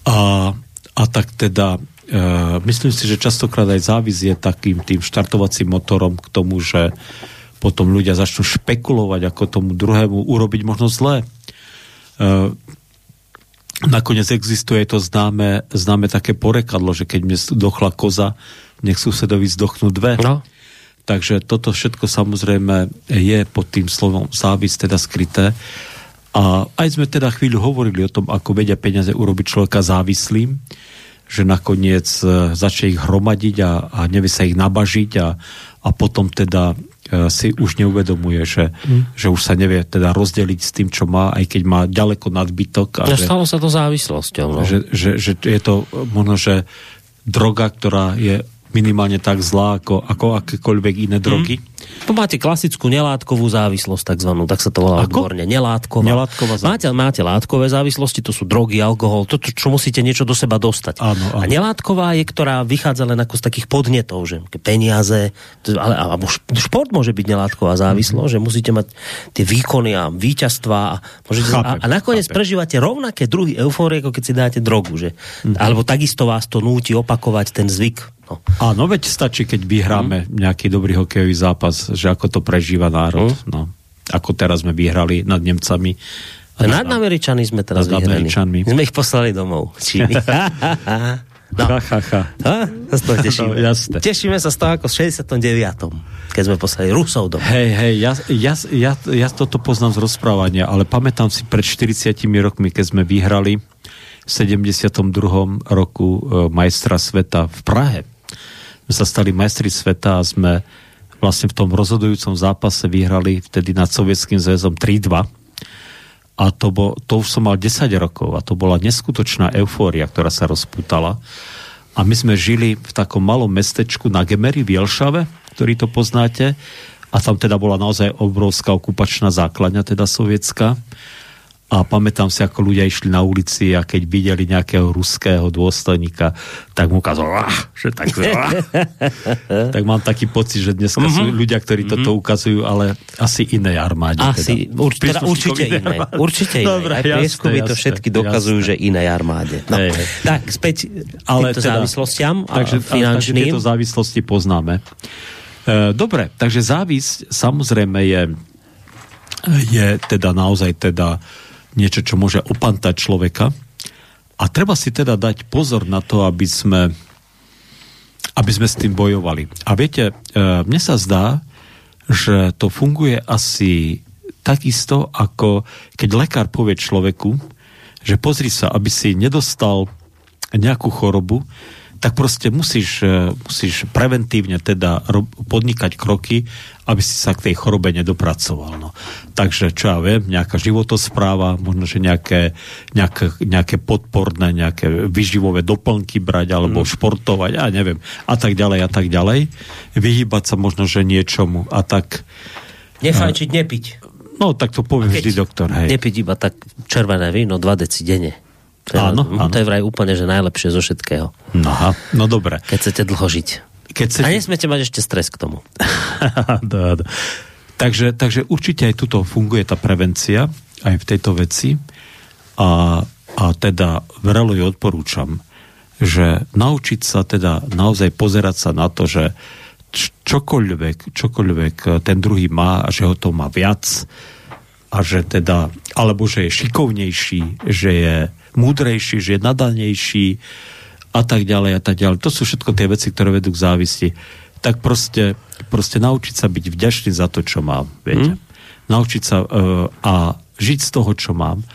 A, a tak teda e, myslím si, že častokrát aj závis je takým tým štartovacím motorom k tomu, že potom ľudia začnú špekulovať, ako tomu druhému urobiť možno zlé. E, nakoniec existuje to známe, známe také porekadlo, že keď mne dochla koza, nech susedovi zdochnú dve. No. Takže toto všetko samozrejme je pod tým slovom závis teda skryté. A aj sme teda chvíľu hovorili o tom, ako vedia peniaze urobiť človeka závislým, že nakoniec e, začne ich hromadiť a, a nevie sa ich nabažiť a, a potom teda e, si už neuvedomuje, že, hmm. že už sa nevie teda rozdeliť s tým, čo má, aj keď má ďaleko nadbytok. A že, stalo sa to závislosťou. No. Že, že, že je to možno, že droga, ktorá je minimálne tak zlá ako, ako akékoľvek iné drogy. Mm. To máte klasickú nelátkovú závislosť, takzvanú, tak sa to volá Ako? odborne. Nelátková. Nelátková máte, máte látkové závislosti, to sú drogy, alkohol, to, čo musíte niečo do seba dostať. Áno, áno. A nelátková je, ktorá vychádza len ako z takých podnetov, že peniaze, ale, alebo šport môže byť nelátková závislosť, mm-hmm. že musíte mať tie výkony a víťazstva a, môžete, chápem, a, a nakoniec chápem. prežívate rovnaké druhy eufórie, ako keď si dáte drogu, že? Mm-hmm. Alebo takisto vás to núti opakovať ten zvyk No. Áno, veď stačí, keď vyhráme mm. nejaký dobrý hokejový zápas, že ako to prežíva národ. Mm. No. Ako teraz sme vyhrali nad Nemcami. Nad Američanmi sme teraz nad vyhrali. Američanmi. Sme ich poslali domov. <laughs> No. Ha, ha, ha. Ha? Toho <laughs> tešíme. No, Tešíme sa z toho ako v 69. Keď sme poslali Rusov domov. Hej, hej, ja, ja, ja, ja toto poznám z rozprávania, ale pamätám si pred 40 rokmi, keď sme vyhrali v 72. roku e, majstra sveta v Prahe sme sa stali majstri sveta a sme vlastne v tom rozhodujúcom zápase vyhrali vtedy nad Sovietským zväzom 3-2 a to, bo, to už som mal 10 rokov a to bola neskutočná eufória, ktorá sa rozputala. A my sme žili v takom malom mestečku na Gemery v Jelšave, ktorý to poznáte. A tam teda bola naozaj obrovská okupačná základňa, teda sovietská a pamätám si, ako ľudia išli na ulici a keď videli nejakého ruského dôstojníka, tak mu ukázal, ah, že tak, ah. <laughs> tak mám taký pocit, že dneska mm-hmm. sú mhm. ľudia, ktorí mm-hmm. toto ukazujú, ale asi inej armáde. Asi, teda. Urč, teda určite inej. Určite inej. Dobre, Aj prieskumy to všetky dokazujú, jasné. že inej armáde. No. Hey. Tak, späť ale týmto teda, závislostiam takže, finančným. Takže tieto závislosti poznáme. E, dobre, takže závisť samozrejme je je teda naozaj teda niečo, čo môže opantať človeka. A treba si teda dať pozor na to, aby sme, aby sme s tým bojovali. A viete, e, mne sa zdá, že to funguje asi takisto, ako keď lekár povie človeku, že pozri sa, aby si nedostal nejakú chorobu, tak proste musíš, e, musíš preventívne teda podnikať kroky, aby si sa k tej chorobe nedopracoval. No. Takže, čo ja viem, nejaká životospráva, možno, že nejaké, nejaké, nejaké podporné, nejaké vyživové doplnky brať, alebo mm. športovať, ja neviem, a tak ďalej, a tak ďalej. Vyhýbať sa možno, že niečomu a tak... Nefajčiť, nepiť. No, tak to povie vždy doktor, hej. Nepiť iba tak červené víno, 2 deci denne. Áno, áno. To je vraj úplne, že najlepšie zo všetkého. No, aha, no dobre. Keď chcete dlho žiť. Keď chcete... A nesmiete mať ešte stres k tomu. <laughs> do, do. Takže, takže určite aj tuto funguje tá prevencia aj v tejto veci a, a teda vrelo ju odporúčam, že naučiť sa teda naozaj pozerať sa na to, že čokoľvek, čokoľvek ten druhý má a že ho to má viac a že teda, alebo že je šikovnejší, že je múdrejší, že je nadanejší a tak ďalej a tak ďalej. To sú všetko tie veci, ktoré vedú k závisti. Tak proste, proste naučiť sa byť vďačný za to, čo mám. Viete? Mm. Naučiť sa uh, a žiť z toho, čo mám.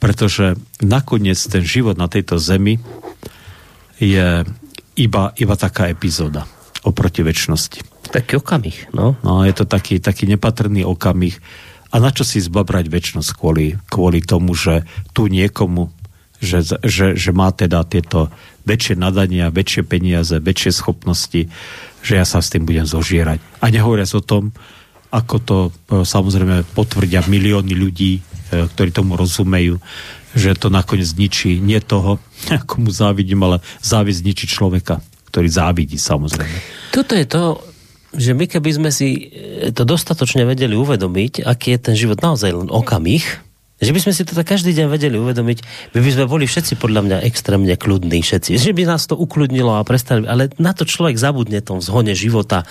Pretože nakoniec ten život na tejto zemi je iba, iba taká epizóda oproti väčšnosti. Taký okamih, no. No, je to taký, taký nepatrný okamih. A na čo si zbabrať väčšnosť kvôli, kvôli tomu, že tu niekomu, že, že, že má teda tieto väčšie nadania, väčšie peniaze, väčšie schopnosti, že ja sa s tým budem zožierať. A nehovoriac o tom, ako to e, samozrejme potvrdia milióny ľudí, e, ktorí tomu rozumejú, že to nakoniec ničí nie toho, <laughs> ako mu závidím, ale závisť ničí človeka, ktorý závidí samozrejme. Toto je to, že my keby sme si e, to dostatočne vedeli uvedomiť, aký je ten život naozaj len okamih, že by sme si to tak každý deň vedeli uvedomiť, by, by sme boli všetci podľa mňa extrémne kľudní všetci. Že by nás to ukludnilo a prestali, ale na to človek zabudne tom zhone života.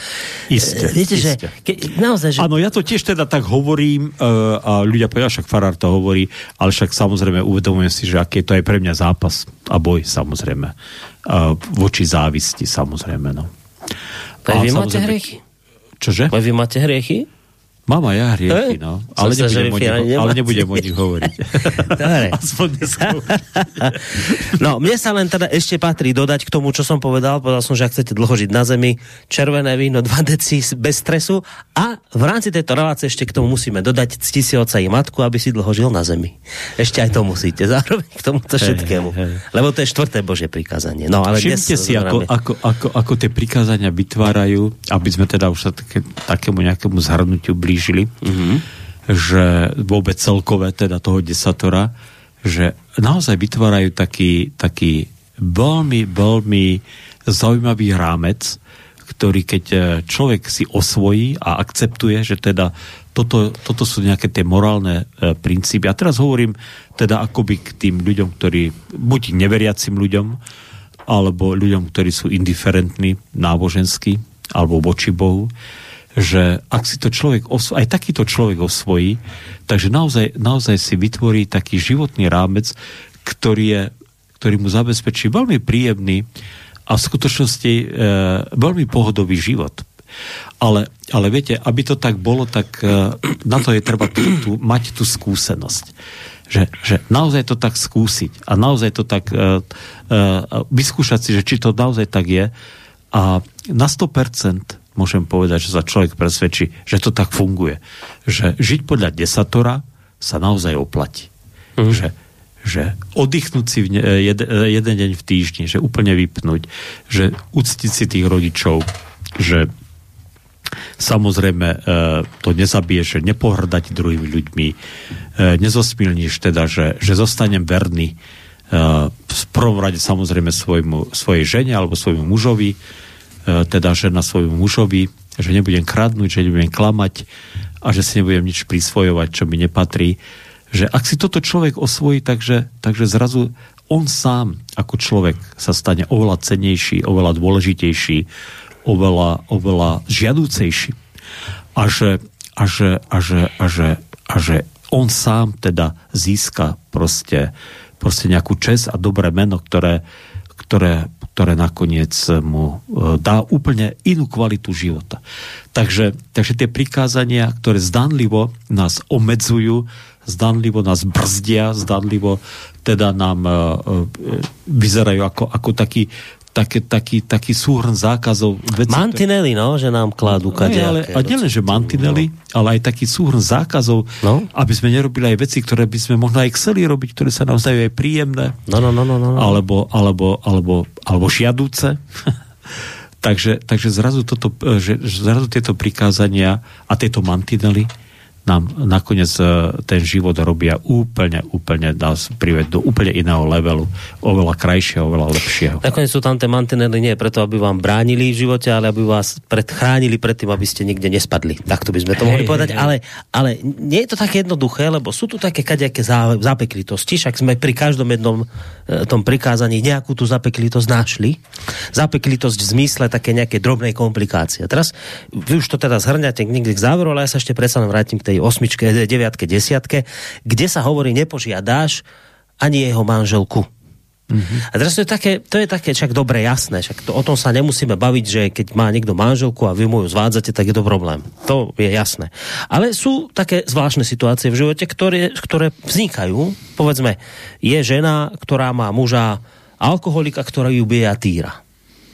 Isté, e, Viete, isté. že ke, naozaj, že... Áno, ja to tiež teda tak hovorím uh, a ľudia povedia, však Farár to hovorí, ale však samozrejme uvedomujem si, že aký je to aj pre mňa zápas a boj samozrejme. Uh, voči závisti samozrejme, no. A vy máte hriechy? Čože? A vy máte hriechy? Mám aj ja hriechy, no. Ale nebudem, o nich, ale nebudem o nich hovoriť. <laughs> Dobre. Aspoň <laughs> no, mne sa len teda ešte patrí dodať k tomu, čo som povedal. Povedal som, že ak chcete dlho žiť na zemi, červené víno 2 deci bez stresu a v rámci tejto relácie ešte k tomu musíme dodať cti si oca i matku, aby si dlho žil na zemi. Ešte aj to musíte. Zároveň k tomuto všetkému. Hey, hey. Lebo to je štvrté Bože prikázanie. No, ale Všimte si, ako, ako, ako, ako tie prikázania vytvárajú, aby sme teda už sa také, takému nejakému zhrnutiu blíž blížili, mm-hmm. že vôbec celkové teda toho desatora, že naozaj vytvárajú taký, taký veľmi, veľmi zaujímavý rámec, ktorý keď e, človek si osvojí a akceptuje, že teda toto, toto sú nejaké tie morálne e, princípy. A teraz hovorím teda akoby k tým ľuďom, ktorí, buď neveriacim ľuďom, alebo ľuďom, ktorí sú indiferentní nábožensky, alebo voči Bohu, že ak si to človek, osvo- aj takýto človek osvojí, takže naozaj, naozaj si vytvorí taký životný rámec, ktorý, je, ktorý mu zabezpečí veľmi príjemný a v skutočnosti e, veľmi pohodový život. Ale, ale viete, aby to tak bolo, tak e, na to je treba tu, tu, mať tú skúsenosť. Že, že naozaj to tak skúsiť a naozaj to tak e, e, vyskúšať si, že či to naozaj tak je a na 100% môžem povedať, že sa človek presvedčí, že to tak funguje. Že žiť podľa desatora sa naozaj oplatí. Mm. Že, že oddychnúť si v ne, jed, jeden deň v týždni, že úplne vypnúť, že uctiť si tých rodičov, že samozrejme e, to nezabije, že nepohrdať druhými ľuďmi, e, nezosmilníš teda, že, že zostanem verný e, v prvom rade samozrejme svojmu, svojej žene alebo svojmu mužovi, E, teda žena svojmu mužovi, že nebudem kradnúť, že nebudem klamať a že si nebudem nič prisvojovať, čo mi nepatrí. Že ak si toto človek osvojí, takže, takže zrazu on sám ako človek sa stane oveľa cenejší, oveľa dôležitejší, oveľa, oveľa žiadúcejší. A že, a, že, a, že, a, že, a že on sám teda získa proste, proste nejakú čest a dobré meno, ktoré, ktoré ktoré nakoniec mu e, dá úplne inú kvalitu života. Takže, takže tie prikázania, ktoré zdanlivo nás obmedzujú, zdanlivo nás brzdia, zdanlivo teda nám uh, vyzerajú ako, ako taký, také, taký, taký súhrn zákazov. Veci, mantinely, no, že nám kladú kade. No, ale, a nielen, že mantinely, no. ale aj taký súhrn zákazov, no. aby sme nerobili aj veci, ktoré by sme možno aj chceli robiť, ktoré sa nám zdajú aj príjemné. No, no, no, no, no. Alebo, alebo, alebo, alebo šiadúce. <laughs> takže, takže zrazu, toto, že zrazu tieto prikázania a tieto mantinely nám nakoniec e, ten život robia úplne, úplne nás privieť do úplne iného levelu, oveľa krajšieho, oveľa lepšieho. Nakoniec sú tam tie mantinely nie preto, aby vám bránili v živote, ale aby vás predchránili pred tým, aby ste nikde nespadli. Takto by sme to mohli hey, povedať, hey, ale, ale nie je to také jednoduché, lebo sú tu také kadejaké zapeklitosti, však sme pri každom jednom e, tom prikázaní nejakú tú zapeklitosť našli. Zapeklitosť v zmysle také nejaké drobnej komplikácie. Teraz vy už to teda zhrňate niekde k záveru, ale ja sa ešte predsa vrátim k tej osmičke, deviatke, desiatke, kde sa hovorí, nepožiadáš ani jeho manželku. Mm-hmm. A teraz to je také, to je také však dobre jasné, však to, o tom sa nemusíme baviť, že keď má niekto manželku a vy mu ju zvádzate, tak je to problém. To je jasné. Ale sú také zvláštne situácie v živote, ktoré, ktoré vznikajú. Povedzme, je žena, ktorá má muža alkoholika, ktorá ju bije a týra.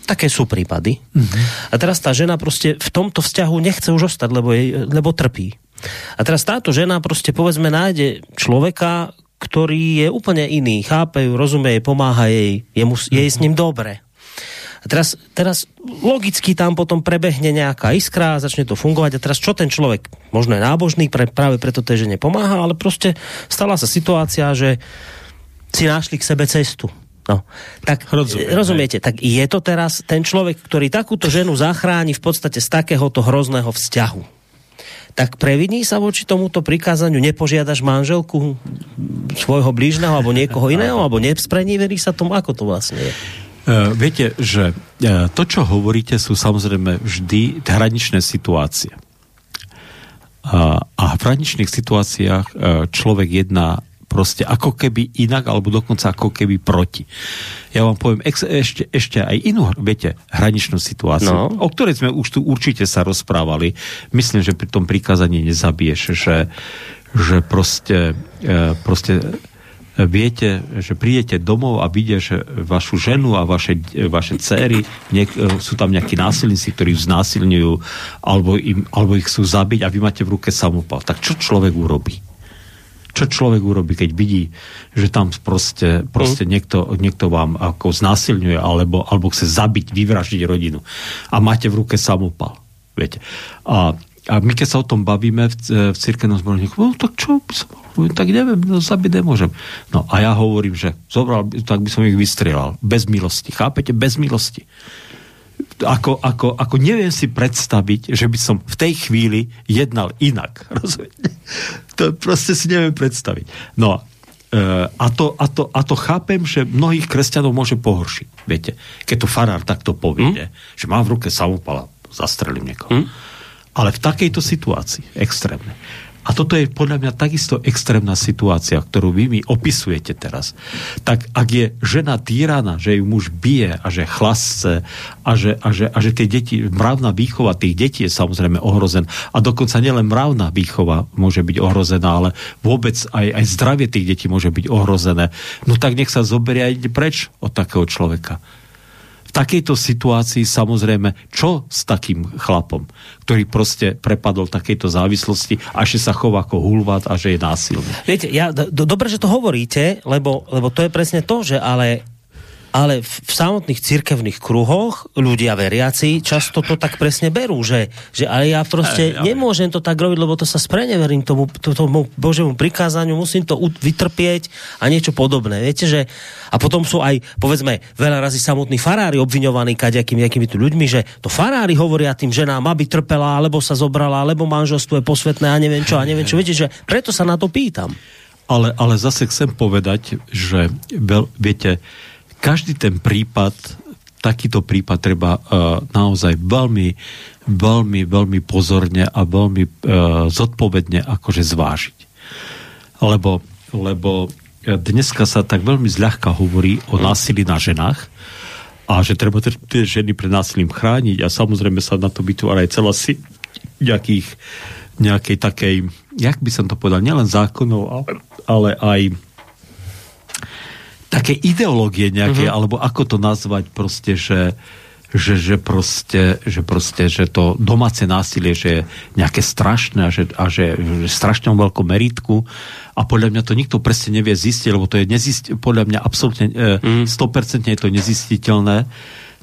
Také sú prípady. Mm-hmm. A teraz tá žena proste v tomto vzťahu nechce už ostať, lebo, jej, lebo trpí. A teraz táto žena proste povedzme nájde človeka, ktorý je úplne iný, chápe ju, rozumie jej, pomáha jej, je, mu, je s ním dobre. A teraz, teraz logicky tam potom prebehne nejaká iskra, začne to fungovať a teraz čo ten človek, možno je nábožný, pre, práve preto tej žene pomáha, ale proste stala sa situácia, že si našli k sebe cestu No, tak Rozumiem, rozumiete, tak je to teraz ten človek, ktorý takúto ženu zachráni v podstate z takéhoto hrozného vzťahu. Tak previní sa voči tomuto prikázaniu, nepožiadaš manželku svojho blížneho alebo niekoho iného, alebo verí sa tomu, ako to vlastne je? Uh, viete, že uh, to, čo hovoríte, sú samozrejme vždy hraničné situácie. Uh, a v hraničných situáciách človek jedná proste ako keby inak, alebo dokonca ako keby proti. Ja vám poviem ex, ešte, ešte aj inú, viete, hraničnú situáciu, no. o ktorej sme už tu určite sa rozprávali. Myslím, že pri tom prikázaní nezabiješ, že, že proste, e, proste viete, že prídete domov a že vašu ženu a vaše, vaše céry, niek, e, sú tam nejakí násilníci, ktorí ju znásilňujú alebo, im, alebo ich chcú zabiť a vy máte v ruke samopal. Tak čo človek urobí? Čo človek urobí, keď vidí, že tam proste, proste mm. niekto, niekto vám ako znásilňuje alebo, alebo chce zabiť, vyvražiť rodinu a máte v ruke samopal. Viete. A, a my keď sa o tom bavíme v, v cirkevnom zborníku, no tak čo by som mal? Tak neviem, no zabiť nemôžem. No a ja hovorím, že zobral, tak by som ich vystrelal. Bez milosti. Chápete? Bez milosti ako, ako, ako neviem si predstaviť, že by som v tej chvíli jednal inak. <laughs> Rozumiete? To proste si neviem predstaviť. No e, a to, a, to, a to chápem, že mnohých kresťanov môže pohoršiť. Viete, keď to farár takto povie, mm. že má v ruke samopala, zastrelím niekoho. Mm. Ale v takejto situácii, extrémne, a toto je podľa mňa takisto extrémna situácia, ktorú vy mi opisujete teraz. Tak ak je žena týrana, že ju muž bije a že chlasce a že, a že, a že tie deti, mravná výchova tých detí je samozrejme ohrozená. A dokonca nielen mravná výchova môže byť ohrozená, ale vôbec aj, aj zdravie tých detí môže byť ohrozené. No tak nech sa zoberie aj preč od takého človeka takejto situácii samozrejme, čo s takým chlapom, ktorý proste prepadol takejto závislosti a že sa chová ako hulvat a že je násilný. Viete, ja, do, dobre, že to hovoríte, lebo, lebo to je presne to, že ale ale v, v samotných cirkevných kruhoch ľudia veriaci často to tak presne berú, že, že ale ja proste hey, nemôžem to tak robiť, lebo to sa spreneverím tomu, tomu Božiemu prikázaniu, musím to vytrpieť a niečo podobné. Viete, že a potom sú aj, povedzme, veľa razy samotní farári obviňovaní kaďakými nejakými tu ľuďmi, že to farári hovoria tým ženám, aby trpela, alebo sa zobrala, alebo manželstvo je posvetné a neviem čo, a neviem čo. Viete, že preto sa na to pýtam. Ale, ale zase chcem povedať, že veľ, viete, každý ten prípad, takýto prípad treba uh, naozaj veľmi, veľmi, veľmi pozorne a veľmi uh, zodpovedne akože zvážiť. Lebo, lebo dneska sa tak veľmi zľahka hovorí o násilí na ženách a že treba tie ženy pred násilím chrániť a samozrejme sa na to vytvára aj celá si nejakých, nejakej takej, jak by som to povedal, nielen zákonov, ale, ale aj také ideológie nejaké, mm-hmm. alebo ako to nazvať proste, že, že, že, proste, že proste, že to domáce násilie, že je nejaké strašné a že, a že, že strašne veľkom meritku a podľa mňa to nikto presne nevie zistiť, lebo to je nezist, podľa mňa absolútne mm. 100% je to nezistiteľné.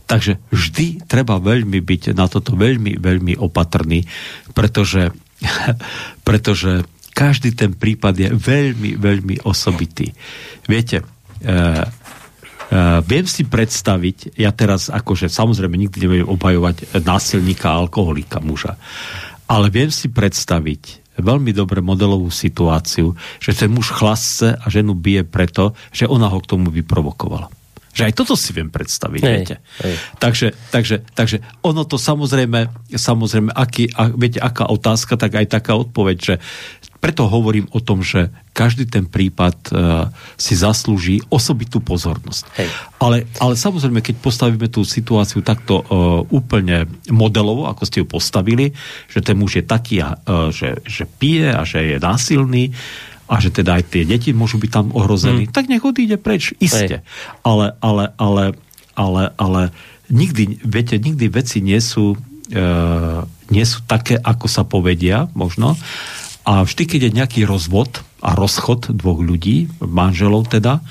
Takže vždy treba veľmi byť na toto veľmi, veľmi opatrný, pretože <laughs> pretože každý ten prípad je veľmi, veľmi osobitý. Viete, uh, viem si predstaviť, ja teraz akože samozrejme nikdy neviem obhajovať násilníka a alkoholika muža, ale viem si predstaviť veľmi dobre modelovú situáciu, že ten muž chlasce a ženu bije preto, že ona ho k tomu vyprovokovala. Že aj toto si viem predstaviť, hej, viete. Hej. Takže, takže, takže ono to samozrejme, samozrejme aký, a, viete, aká otázka, tak aj taká odpoveď, že preto hovorím o tom, že každý ten prípad uh, si zaslúži osobitú pozornosť. Hej. Ale, ale samozrejme, keď postavíme tú situáciu takto uh, úplne modelovo, ako ste ju postavili, že ten muž je taký, uh, že, že pije a že je násilný, a že teda aj tie deti môžu byť tam ohrození, hmm. tak nech odíde preč, iste. Ale, ale, ale, ale, ale nikdy, viete, nikdy veci nie sú, e, nie sú také, ako sa povedia, možno. A vždy, keď je nejaký rozvod a rozchod dvoch ľudí, manželov teda,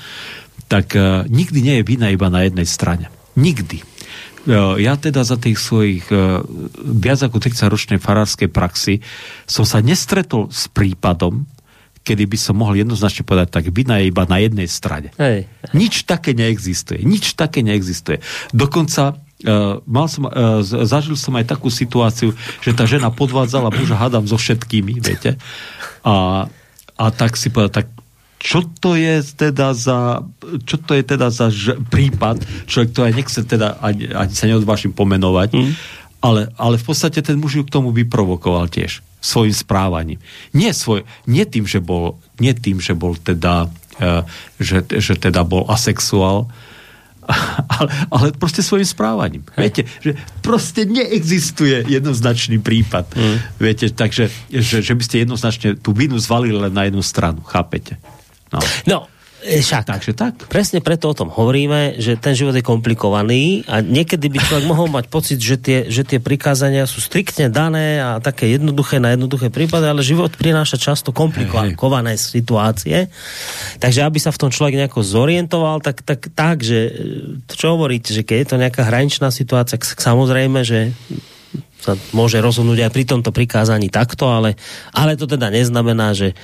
tak e, nikdy nie je vina iba na jednej strane. Nikdy. E, ja teda za tých svojich e, viac ako 30-ročnej farárskej praxi som sa nestretol s prípadom, kedy by som mohol jednoznačne povedať, tak vina je iba na jednej strane. Hej. Nič také neexistuje. Nič také neexistuje. Dokonca Uh, mal som, uh, zažil som aj takú situáciu, že tá žena podvádzala muža, hádam, so všetkými, viete. A, a tak si povedal, tak čo to je teda za, čo to je teda za ž- prípad, človek to aj nechce teda, ani, ani sa neodvážim pomenovať, mm. ale, ale v podstate ten muž ju k tomu vyprovokoval tiež svojim správaním. Nie, svoj, nie, tým, že bol, nie tým, že bol teda, uh, že, že teda bol asexuál, <laughs> ale, ale proste svojim správaním. Hej. Viete, že proste neexistuje jednoznačný prípad. Mm. Viete, takže, že, že by ste jednoznačne tú vinu zvalili len na jednu stranu. Chápete? No. no E, však. Takže tak. Presne preto o tom hovoríme, že ten život je komplikovaný a niekedy by človek mohol mať pocit, že tie, že tie prikázania sú striktne dané a také jednoduché na jednoduché prípady, ale život prináša často komplikované hey, situácie. Takže aby sa v tom človek nejako zorientoval, tak, tak, tak že e, čo hovoríte, že keď je to nejaká hraničná situácia, samozrejme, že sa môže rozhodnúť aj pri tomto prikázaní takto, ale, ale to teda neznamená, že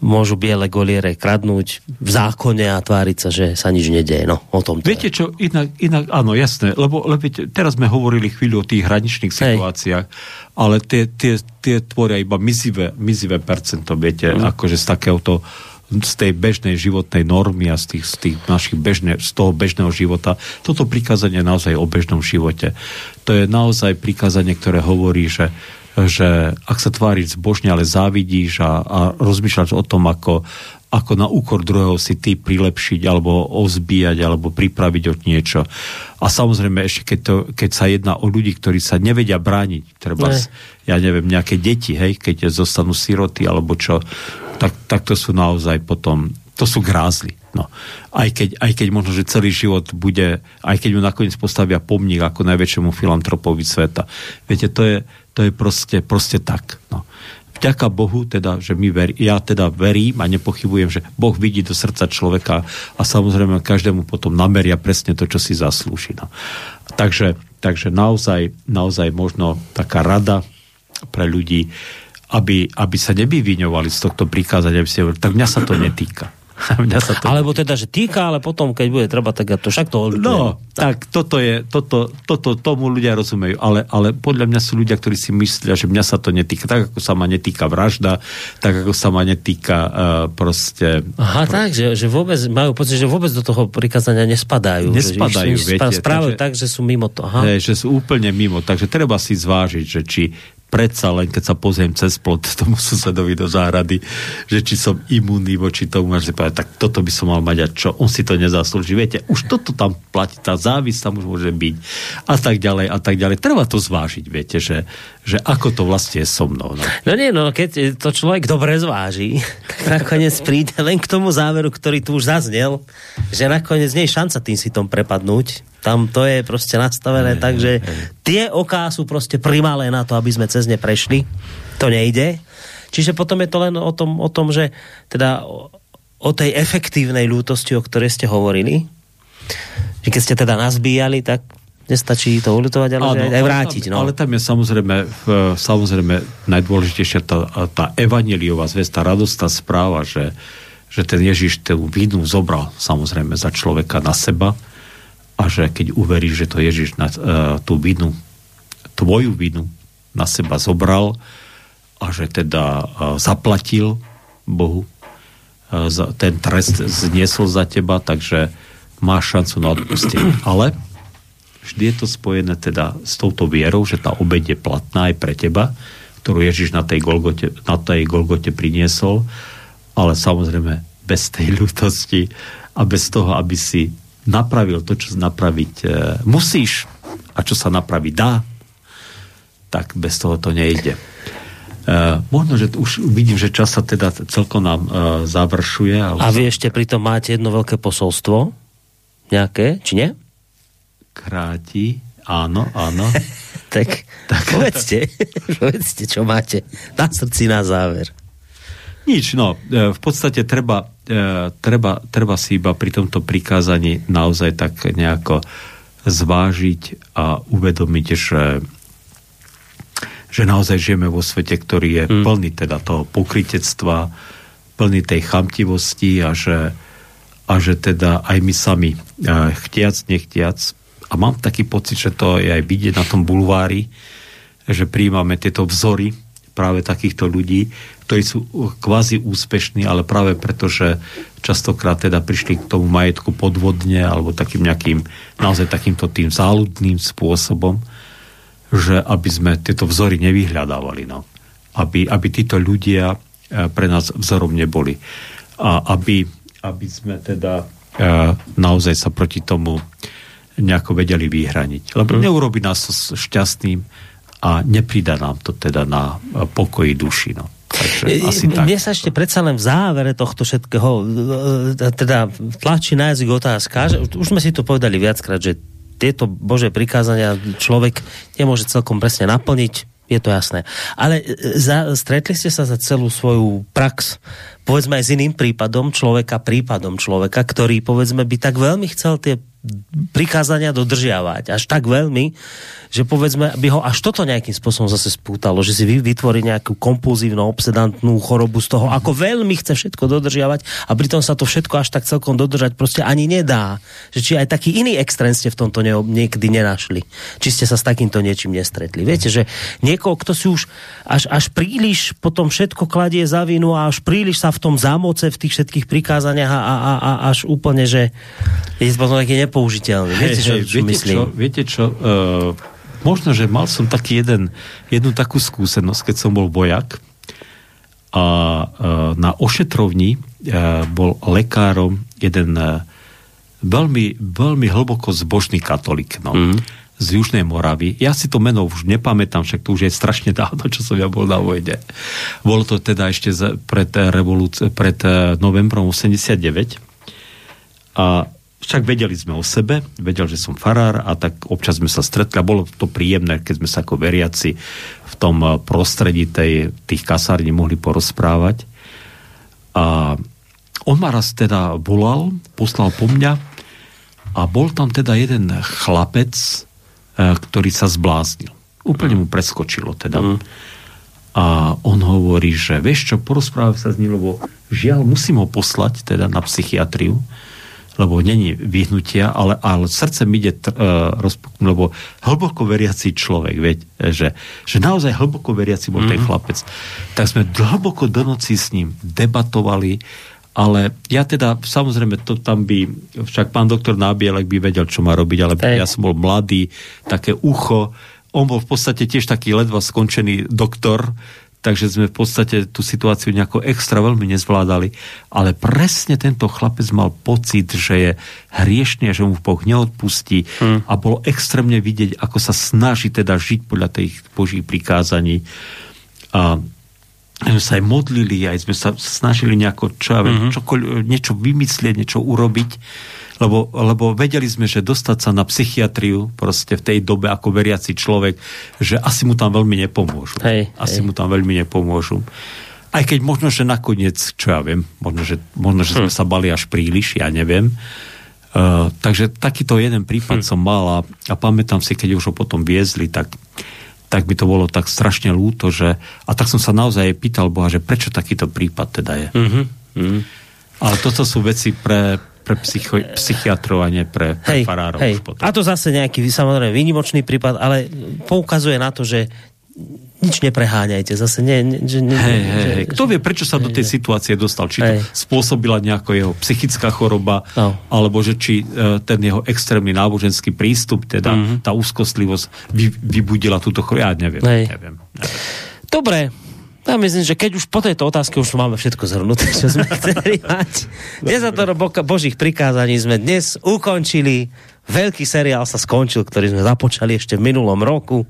môžu biele goliere kradnúť v zákone a tváriť sa, že sa nič nedieje. No, o tom. Viete čo, inak, inak áno, jasné, lebo, lebo teraz sme hovorili chvíľu o tých hraničných situáciách, Hej. ale tie, tie, tie tvoria iba mizivé, mizivé percento, viete, mm. akože z takéhoto z tej bežnej životnej normy a z tých, z tých našich bežne, z toho bežného života. Toto prikázanie je naozaj o bežnom živote. To je naozaj prikázanie, ktoré hovorí, že že ak sa tváriš zbožne, ale závidíš a, a rozmýšľaš o tom, ako, ako na úkor druhého si ty prilepšiť alebo ozbíjať alebo pripraviť od niečo. A samozrejme ešte keď, to, keď sa jedná o ľudí, ktorí sa nevedia brániť, treba, ne. ja neviem, nejaké deti, hej, keď zostanú siroty alebo čo, tak, tak to sú naozaj potom, to sú grázly. No. Aj, keď, aj keď možno, že celý život bude, aj keď mu nakoniec postavia pomník ako najväčšiemu filantropovi sveta. Viete, to je, to je proste, proste tak. No. Vďaka Bohu, teda, že my ver, ja teda verím a nepochybujem, že Boh vidí do srdca človeka a samozrejme každému potom nameria presne to, čo si zaslúži. No. Takže, takže naozaj, naozaj možno taká rada pre ľudí, aby, aby sa nevyviňovali z tohto prikázania, aby ste tak mňa sa to netýka. Mňa sa to... Alebo teda, že týka, ale potom, keď bude treba, tak ja to však to No, tak. tak toto je, toto, toto, tomu ľudia rozumejú, ale, ale podľa mňa sú ľudia, ktorí si myslia, že mňa sa to netýka, tak ako sa ma netýka vražda, tak ako sa ma netýka uh, proste... Aha, pro... tak, že, že vôbec majú pocit, že vôbec do toho prikázania nespadajú. Nespadajú, že viete. Správajú takže, tak, že sú mimo to. Aha. Je, že sú úplne mimo, takže treba si zvážiť, že či predsa len, keď sa pozriem cez plot tomu susedovi do záhrady, že či som imunný voči tomu, že si tak toto by som mal mať a čo, on si to nezaslúži. Viete, už toto tam platí, tá závisť tam už môže byť a tak ďalej a tak ďalej. Treba to zvážiť, viete, že, že ako to vlastne je so mnou. No. no nie, no keď to človek dobre zváži, tak nakoniec príde len k tomu záveru, ktorý tu už zaznel, že nakoniec nie je šanca tým si tom prepadnúť, tam to je proste nastavené tak, že tie oká sú proste primalé na to, aby sme cez ne prešli. To nejde. Čiže potom je to len o tom, o tom že teda o, o tej efektívnej ľútosti, o ktorej ste hovorili, že keď ste teda nazbíjali, tak nestačí to uľutovať, ale Áno, aj vrátiť. No. Ale tam je samozrejme, samozrejme najdôležitejšia tá, tá evaneliová zväz, tá radostná správa, že, že ten Ježiš tú vinu zobral samozrejme za človeka na seba a že keď uveríš, že to Ježiš na, uh, tú vinu, tvoju vinu na seba zobral a že teda uh, zaplatil Bohu za, ten trest zniesol za teba, takže máš šancu na odpustenie. Ale vždy je to spojené teda s touto vierou, že tá obed je platná aj pre teba, ktorú Ježiš na tej Golgote, na tej Golgote priniesol, ale samozrejme bez tej ľutosti a bez toho, aby si napravil to, čo napraviť e, musíš a čo sa napraviť dá, tak bez toho to nejde. E, možno, že už vidím, že čas sa teda celkom nám e, završuje. Ale... A vy ešte pritom máte jedno veľké posolstvo? Nejaké, či nie? kráti. Áno, áno. <laughs> tak, tak povedzte, <laughs> povedzte, čo máte na srdci na záver. Nič, no, e, v podstate treba, e, treba, treba si iba pri tomto prikázaní naozaj tak nejako zvážiť a uvedomiť, že že naozaj žijeme vo svete, ktorý je hmm. plný teda toho pokritectva, plný tej chamtivosti a že, a že teda aj my sami, e, chtiac, nechtiac, a mám taký pocit, že to je aj vidieť na tom bulvári, že príjmame tieto vzory práve takýchto ľudí, ktorí sú kvázi úspešní, ale práve preto, že častokrát teda prišli k tomu majetku podvodne alebo takým nejakým, naozaj takýmto tým záľudným spôsobom, že aby sme tieto vzory nevyhľadávali. No. Aby, aby títo ľudia e, pre nás vzorom neboli. A aby, aby sme teda e, naozaj sa proti tomu nejako vedeli vyhraniť. Lebo mm. neurobi nás to šťastným a nepridá nám to teda na pokoji duši. No. Takže e, asi tak. Mne sa ešte predsa len v závere tohto všetkého e, e, teda tlačí jazyk otázka, že už sme si to povedali viackrát, že tieto Bože prikázania človek nemôže celkom presne naplniť, je to jasné. Ale za, stretli ste sa za celú svoju prax, povedzme aj s iným prípadom človeka, prípadom človeka, ktorý povedzme by tak veľmi chcel tie prikázania dodržiavať až tak veľmi, že povedzme, by ho až toto nejakým spôsobom zase spútalo, že si vytvorí nejakú kompulzívnu, obsedantnú chorobu z toho, ako veľmi chce všetko dodržiavať a pritom sa to všetko až tak celkom dodržať proste ani nedá. Že či aj taký iný extrém ste v tomto ne- niekdy nenašli. Či ste sa s takýmto niečím nestretli. Viete, že niekoho, kto si už až, až príliš potom všetko kladie za vinu a až príliš sa v tom zamoce v tých všetkých prikázaniach a, a, a, a až úplne, že je potom taký nepoužiteľný. Viete, čo, hey, čo viete, myslím? Čo, viete čo, uh možno, že mal som taký jeden, jednu takú skúsenosť, keď som bol vojak a e, na ošetrovni e, bol lekárom jeden e, veľmi, veľmi hlboko zbožný katolík, no, mm. Z Južnej Moravy. Ja si to meno už nepamätám, však to už je strašne dávno, čo som ja bol na vojne. Bolo to teda ešte pred, revolúci- pred novembrom 89 a však vedeli sme o sebe, vedel, že som farár a tak občas sme sa stretli a bolo to príjemné, keď sme sa ako veriaci v tom eh, prostredí tej, tých kasární mohli porozprávať. A on ma raz teda volal, poslal po mňa a bol tam teda jeden chlapec, eh, ktorý sa zbláznil. Úplne mu preskočilo teda. Mm. A on hovorí, že vieš čo, porozprávaj sa s ním, lebo žiaľ musím ho poslať teda na psychiatriu, lebo není vyhnutia, ale, ale srdce mi ide uh, rozpuknúť, lebo hlboko veriaci človek, veď, že, že naozaj hlboko veriaci bol mm-hmm. ten mhm. chlapec. Tak sme hlboko do noci s ním debatovali, ale ja teda, samozrejme, to tam by, však pán doktor Nábielek by vedel, čo má robiť, ale Ej. ja som bol mladý, také ucho, on bol v podstate tiež taký ledva skončený doktor, takže sme v podstate tú situáciu nejako extra veľmi nezvládali, ale presne tento chlapec mal pocit, že je hriešný a že mu Boh neodpustí hmm. a bolo extrémne vidieť, ako sa snaží teda žiť podľa tých božích prikázaní. A sme sa aj modlili, aj sme sa snažili nejako čo, mm-hmm. niečo vymyslieť, niečo urobiť lebo, lebo vedeli sme, že dostať sa na psychiatriu proste v tej dobe ako veriaci človek, že asi mu tam veľmi nepomôžu. Hej, asi hej. mu tam veľmi nepomôžu. Aj keď možno, že nakoniec, čo ja viem, možno, že, možno, že sme hm. sa bali až príliš, ja neviem. Uh, takže takýto jeden prípad hm. som mal a, a pamätám si, keď už ho potom viezli, tak, tak by to bolo tak strašne lúto, že a tak som sa naozaj pýtal Boha, že prečo takýto prípad teda je. Mm-hmm. Mm. Ale toto sú veci pre, pre psycho, psychiatrov a nie pre, pre hej, farárov. Hej. A to zase nejaký samozrejme výnimočný prípad, ale poukazuje na to, že nič nepreháňajte. Zase nie, nie, že, nie, hej, hej, hej. Kto vie, prečo sa do tej situácie dostal? Či hej. to spôsobila nejako jeho psychická choroba, no. alebo že či uh, ten jeho extrémny náboženský prístup, teda mm-hmm. tá úzkostlivosť vy, vybudila túto chorobu. Ja neviem, neviem, neviem. Dobre, ja myslím, že keď už po tejto otázke už máme všetko zhrnuté, čo sme chceli mať. <laughs> Nezatoro Božích prikázaní sme dnes ukončili Veľký seriál sa skončil, ktorý sme započali ešte v minulom roku.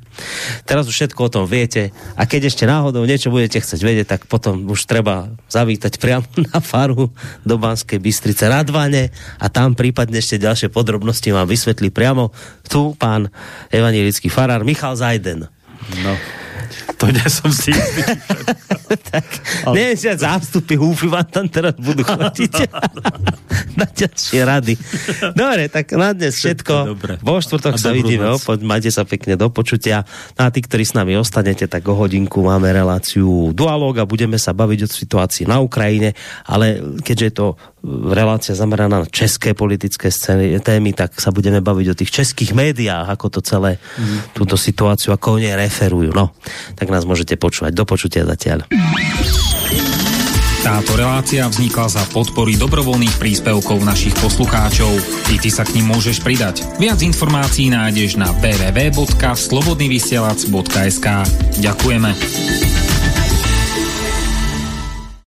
Teraz už všetko o tom viete. A keď ešte náhodou niečo budete chcieť vedieť, tak potom už treba zavítať priamo <laughs> na faru do Banskej Bystrice Radvane a tam prípadne ešte ďalšie podrobnosti vám vysvetlí priamo tu pán evangelický farár Michal Zajden. No. To nie som si istý. tak, ale... neviem, že zástupy húfy vám tam teraz budú chodiť. <laughs> na ďalšie rady. Dobre, tak na dnes všetko. Dobre. Vo štvrtok sa vidíme opäť. Majte sa pekne do počutia. No a tí, ktorí s nami ostanete, tak o hodinku máme reláciu Dualog a budeme sa baviť o situácii na Ukrajine, ale keďže je to relácia zameraná na české politické scény, témy, tak sa budeme baviť o tých českých médiách, ako to celé, mm. túto situáciu, ako oni referujú. No, tak nás môžete počúvať. Do počutia zatiaľ. Táto relácia vznikla za podpory dobrovoľných príspevkov našich poslucháčov. I ty sa k ním môžeš pridať. Viac informácií nájdeš na www.slobodnyvysielac.sk Ďakujeme.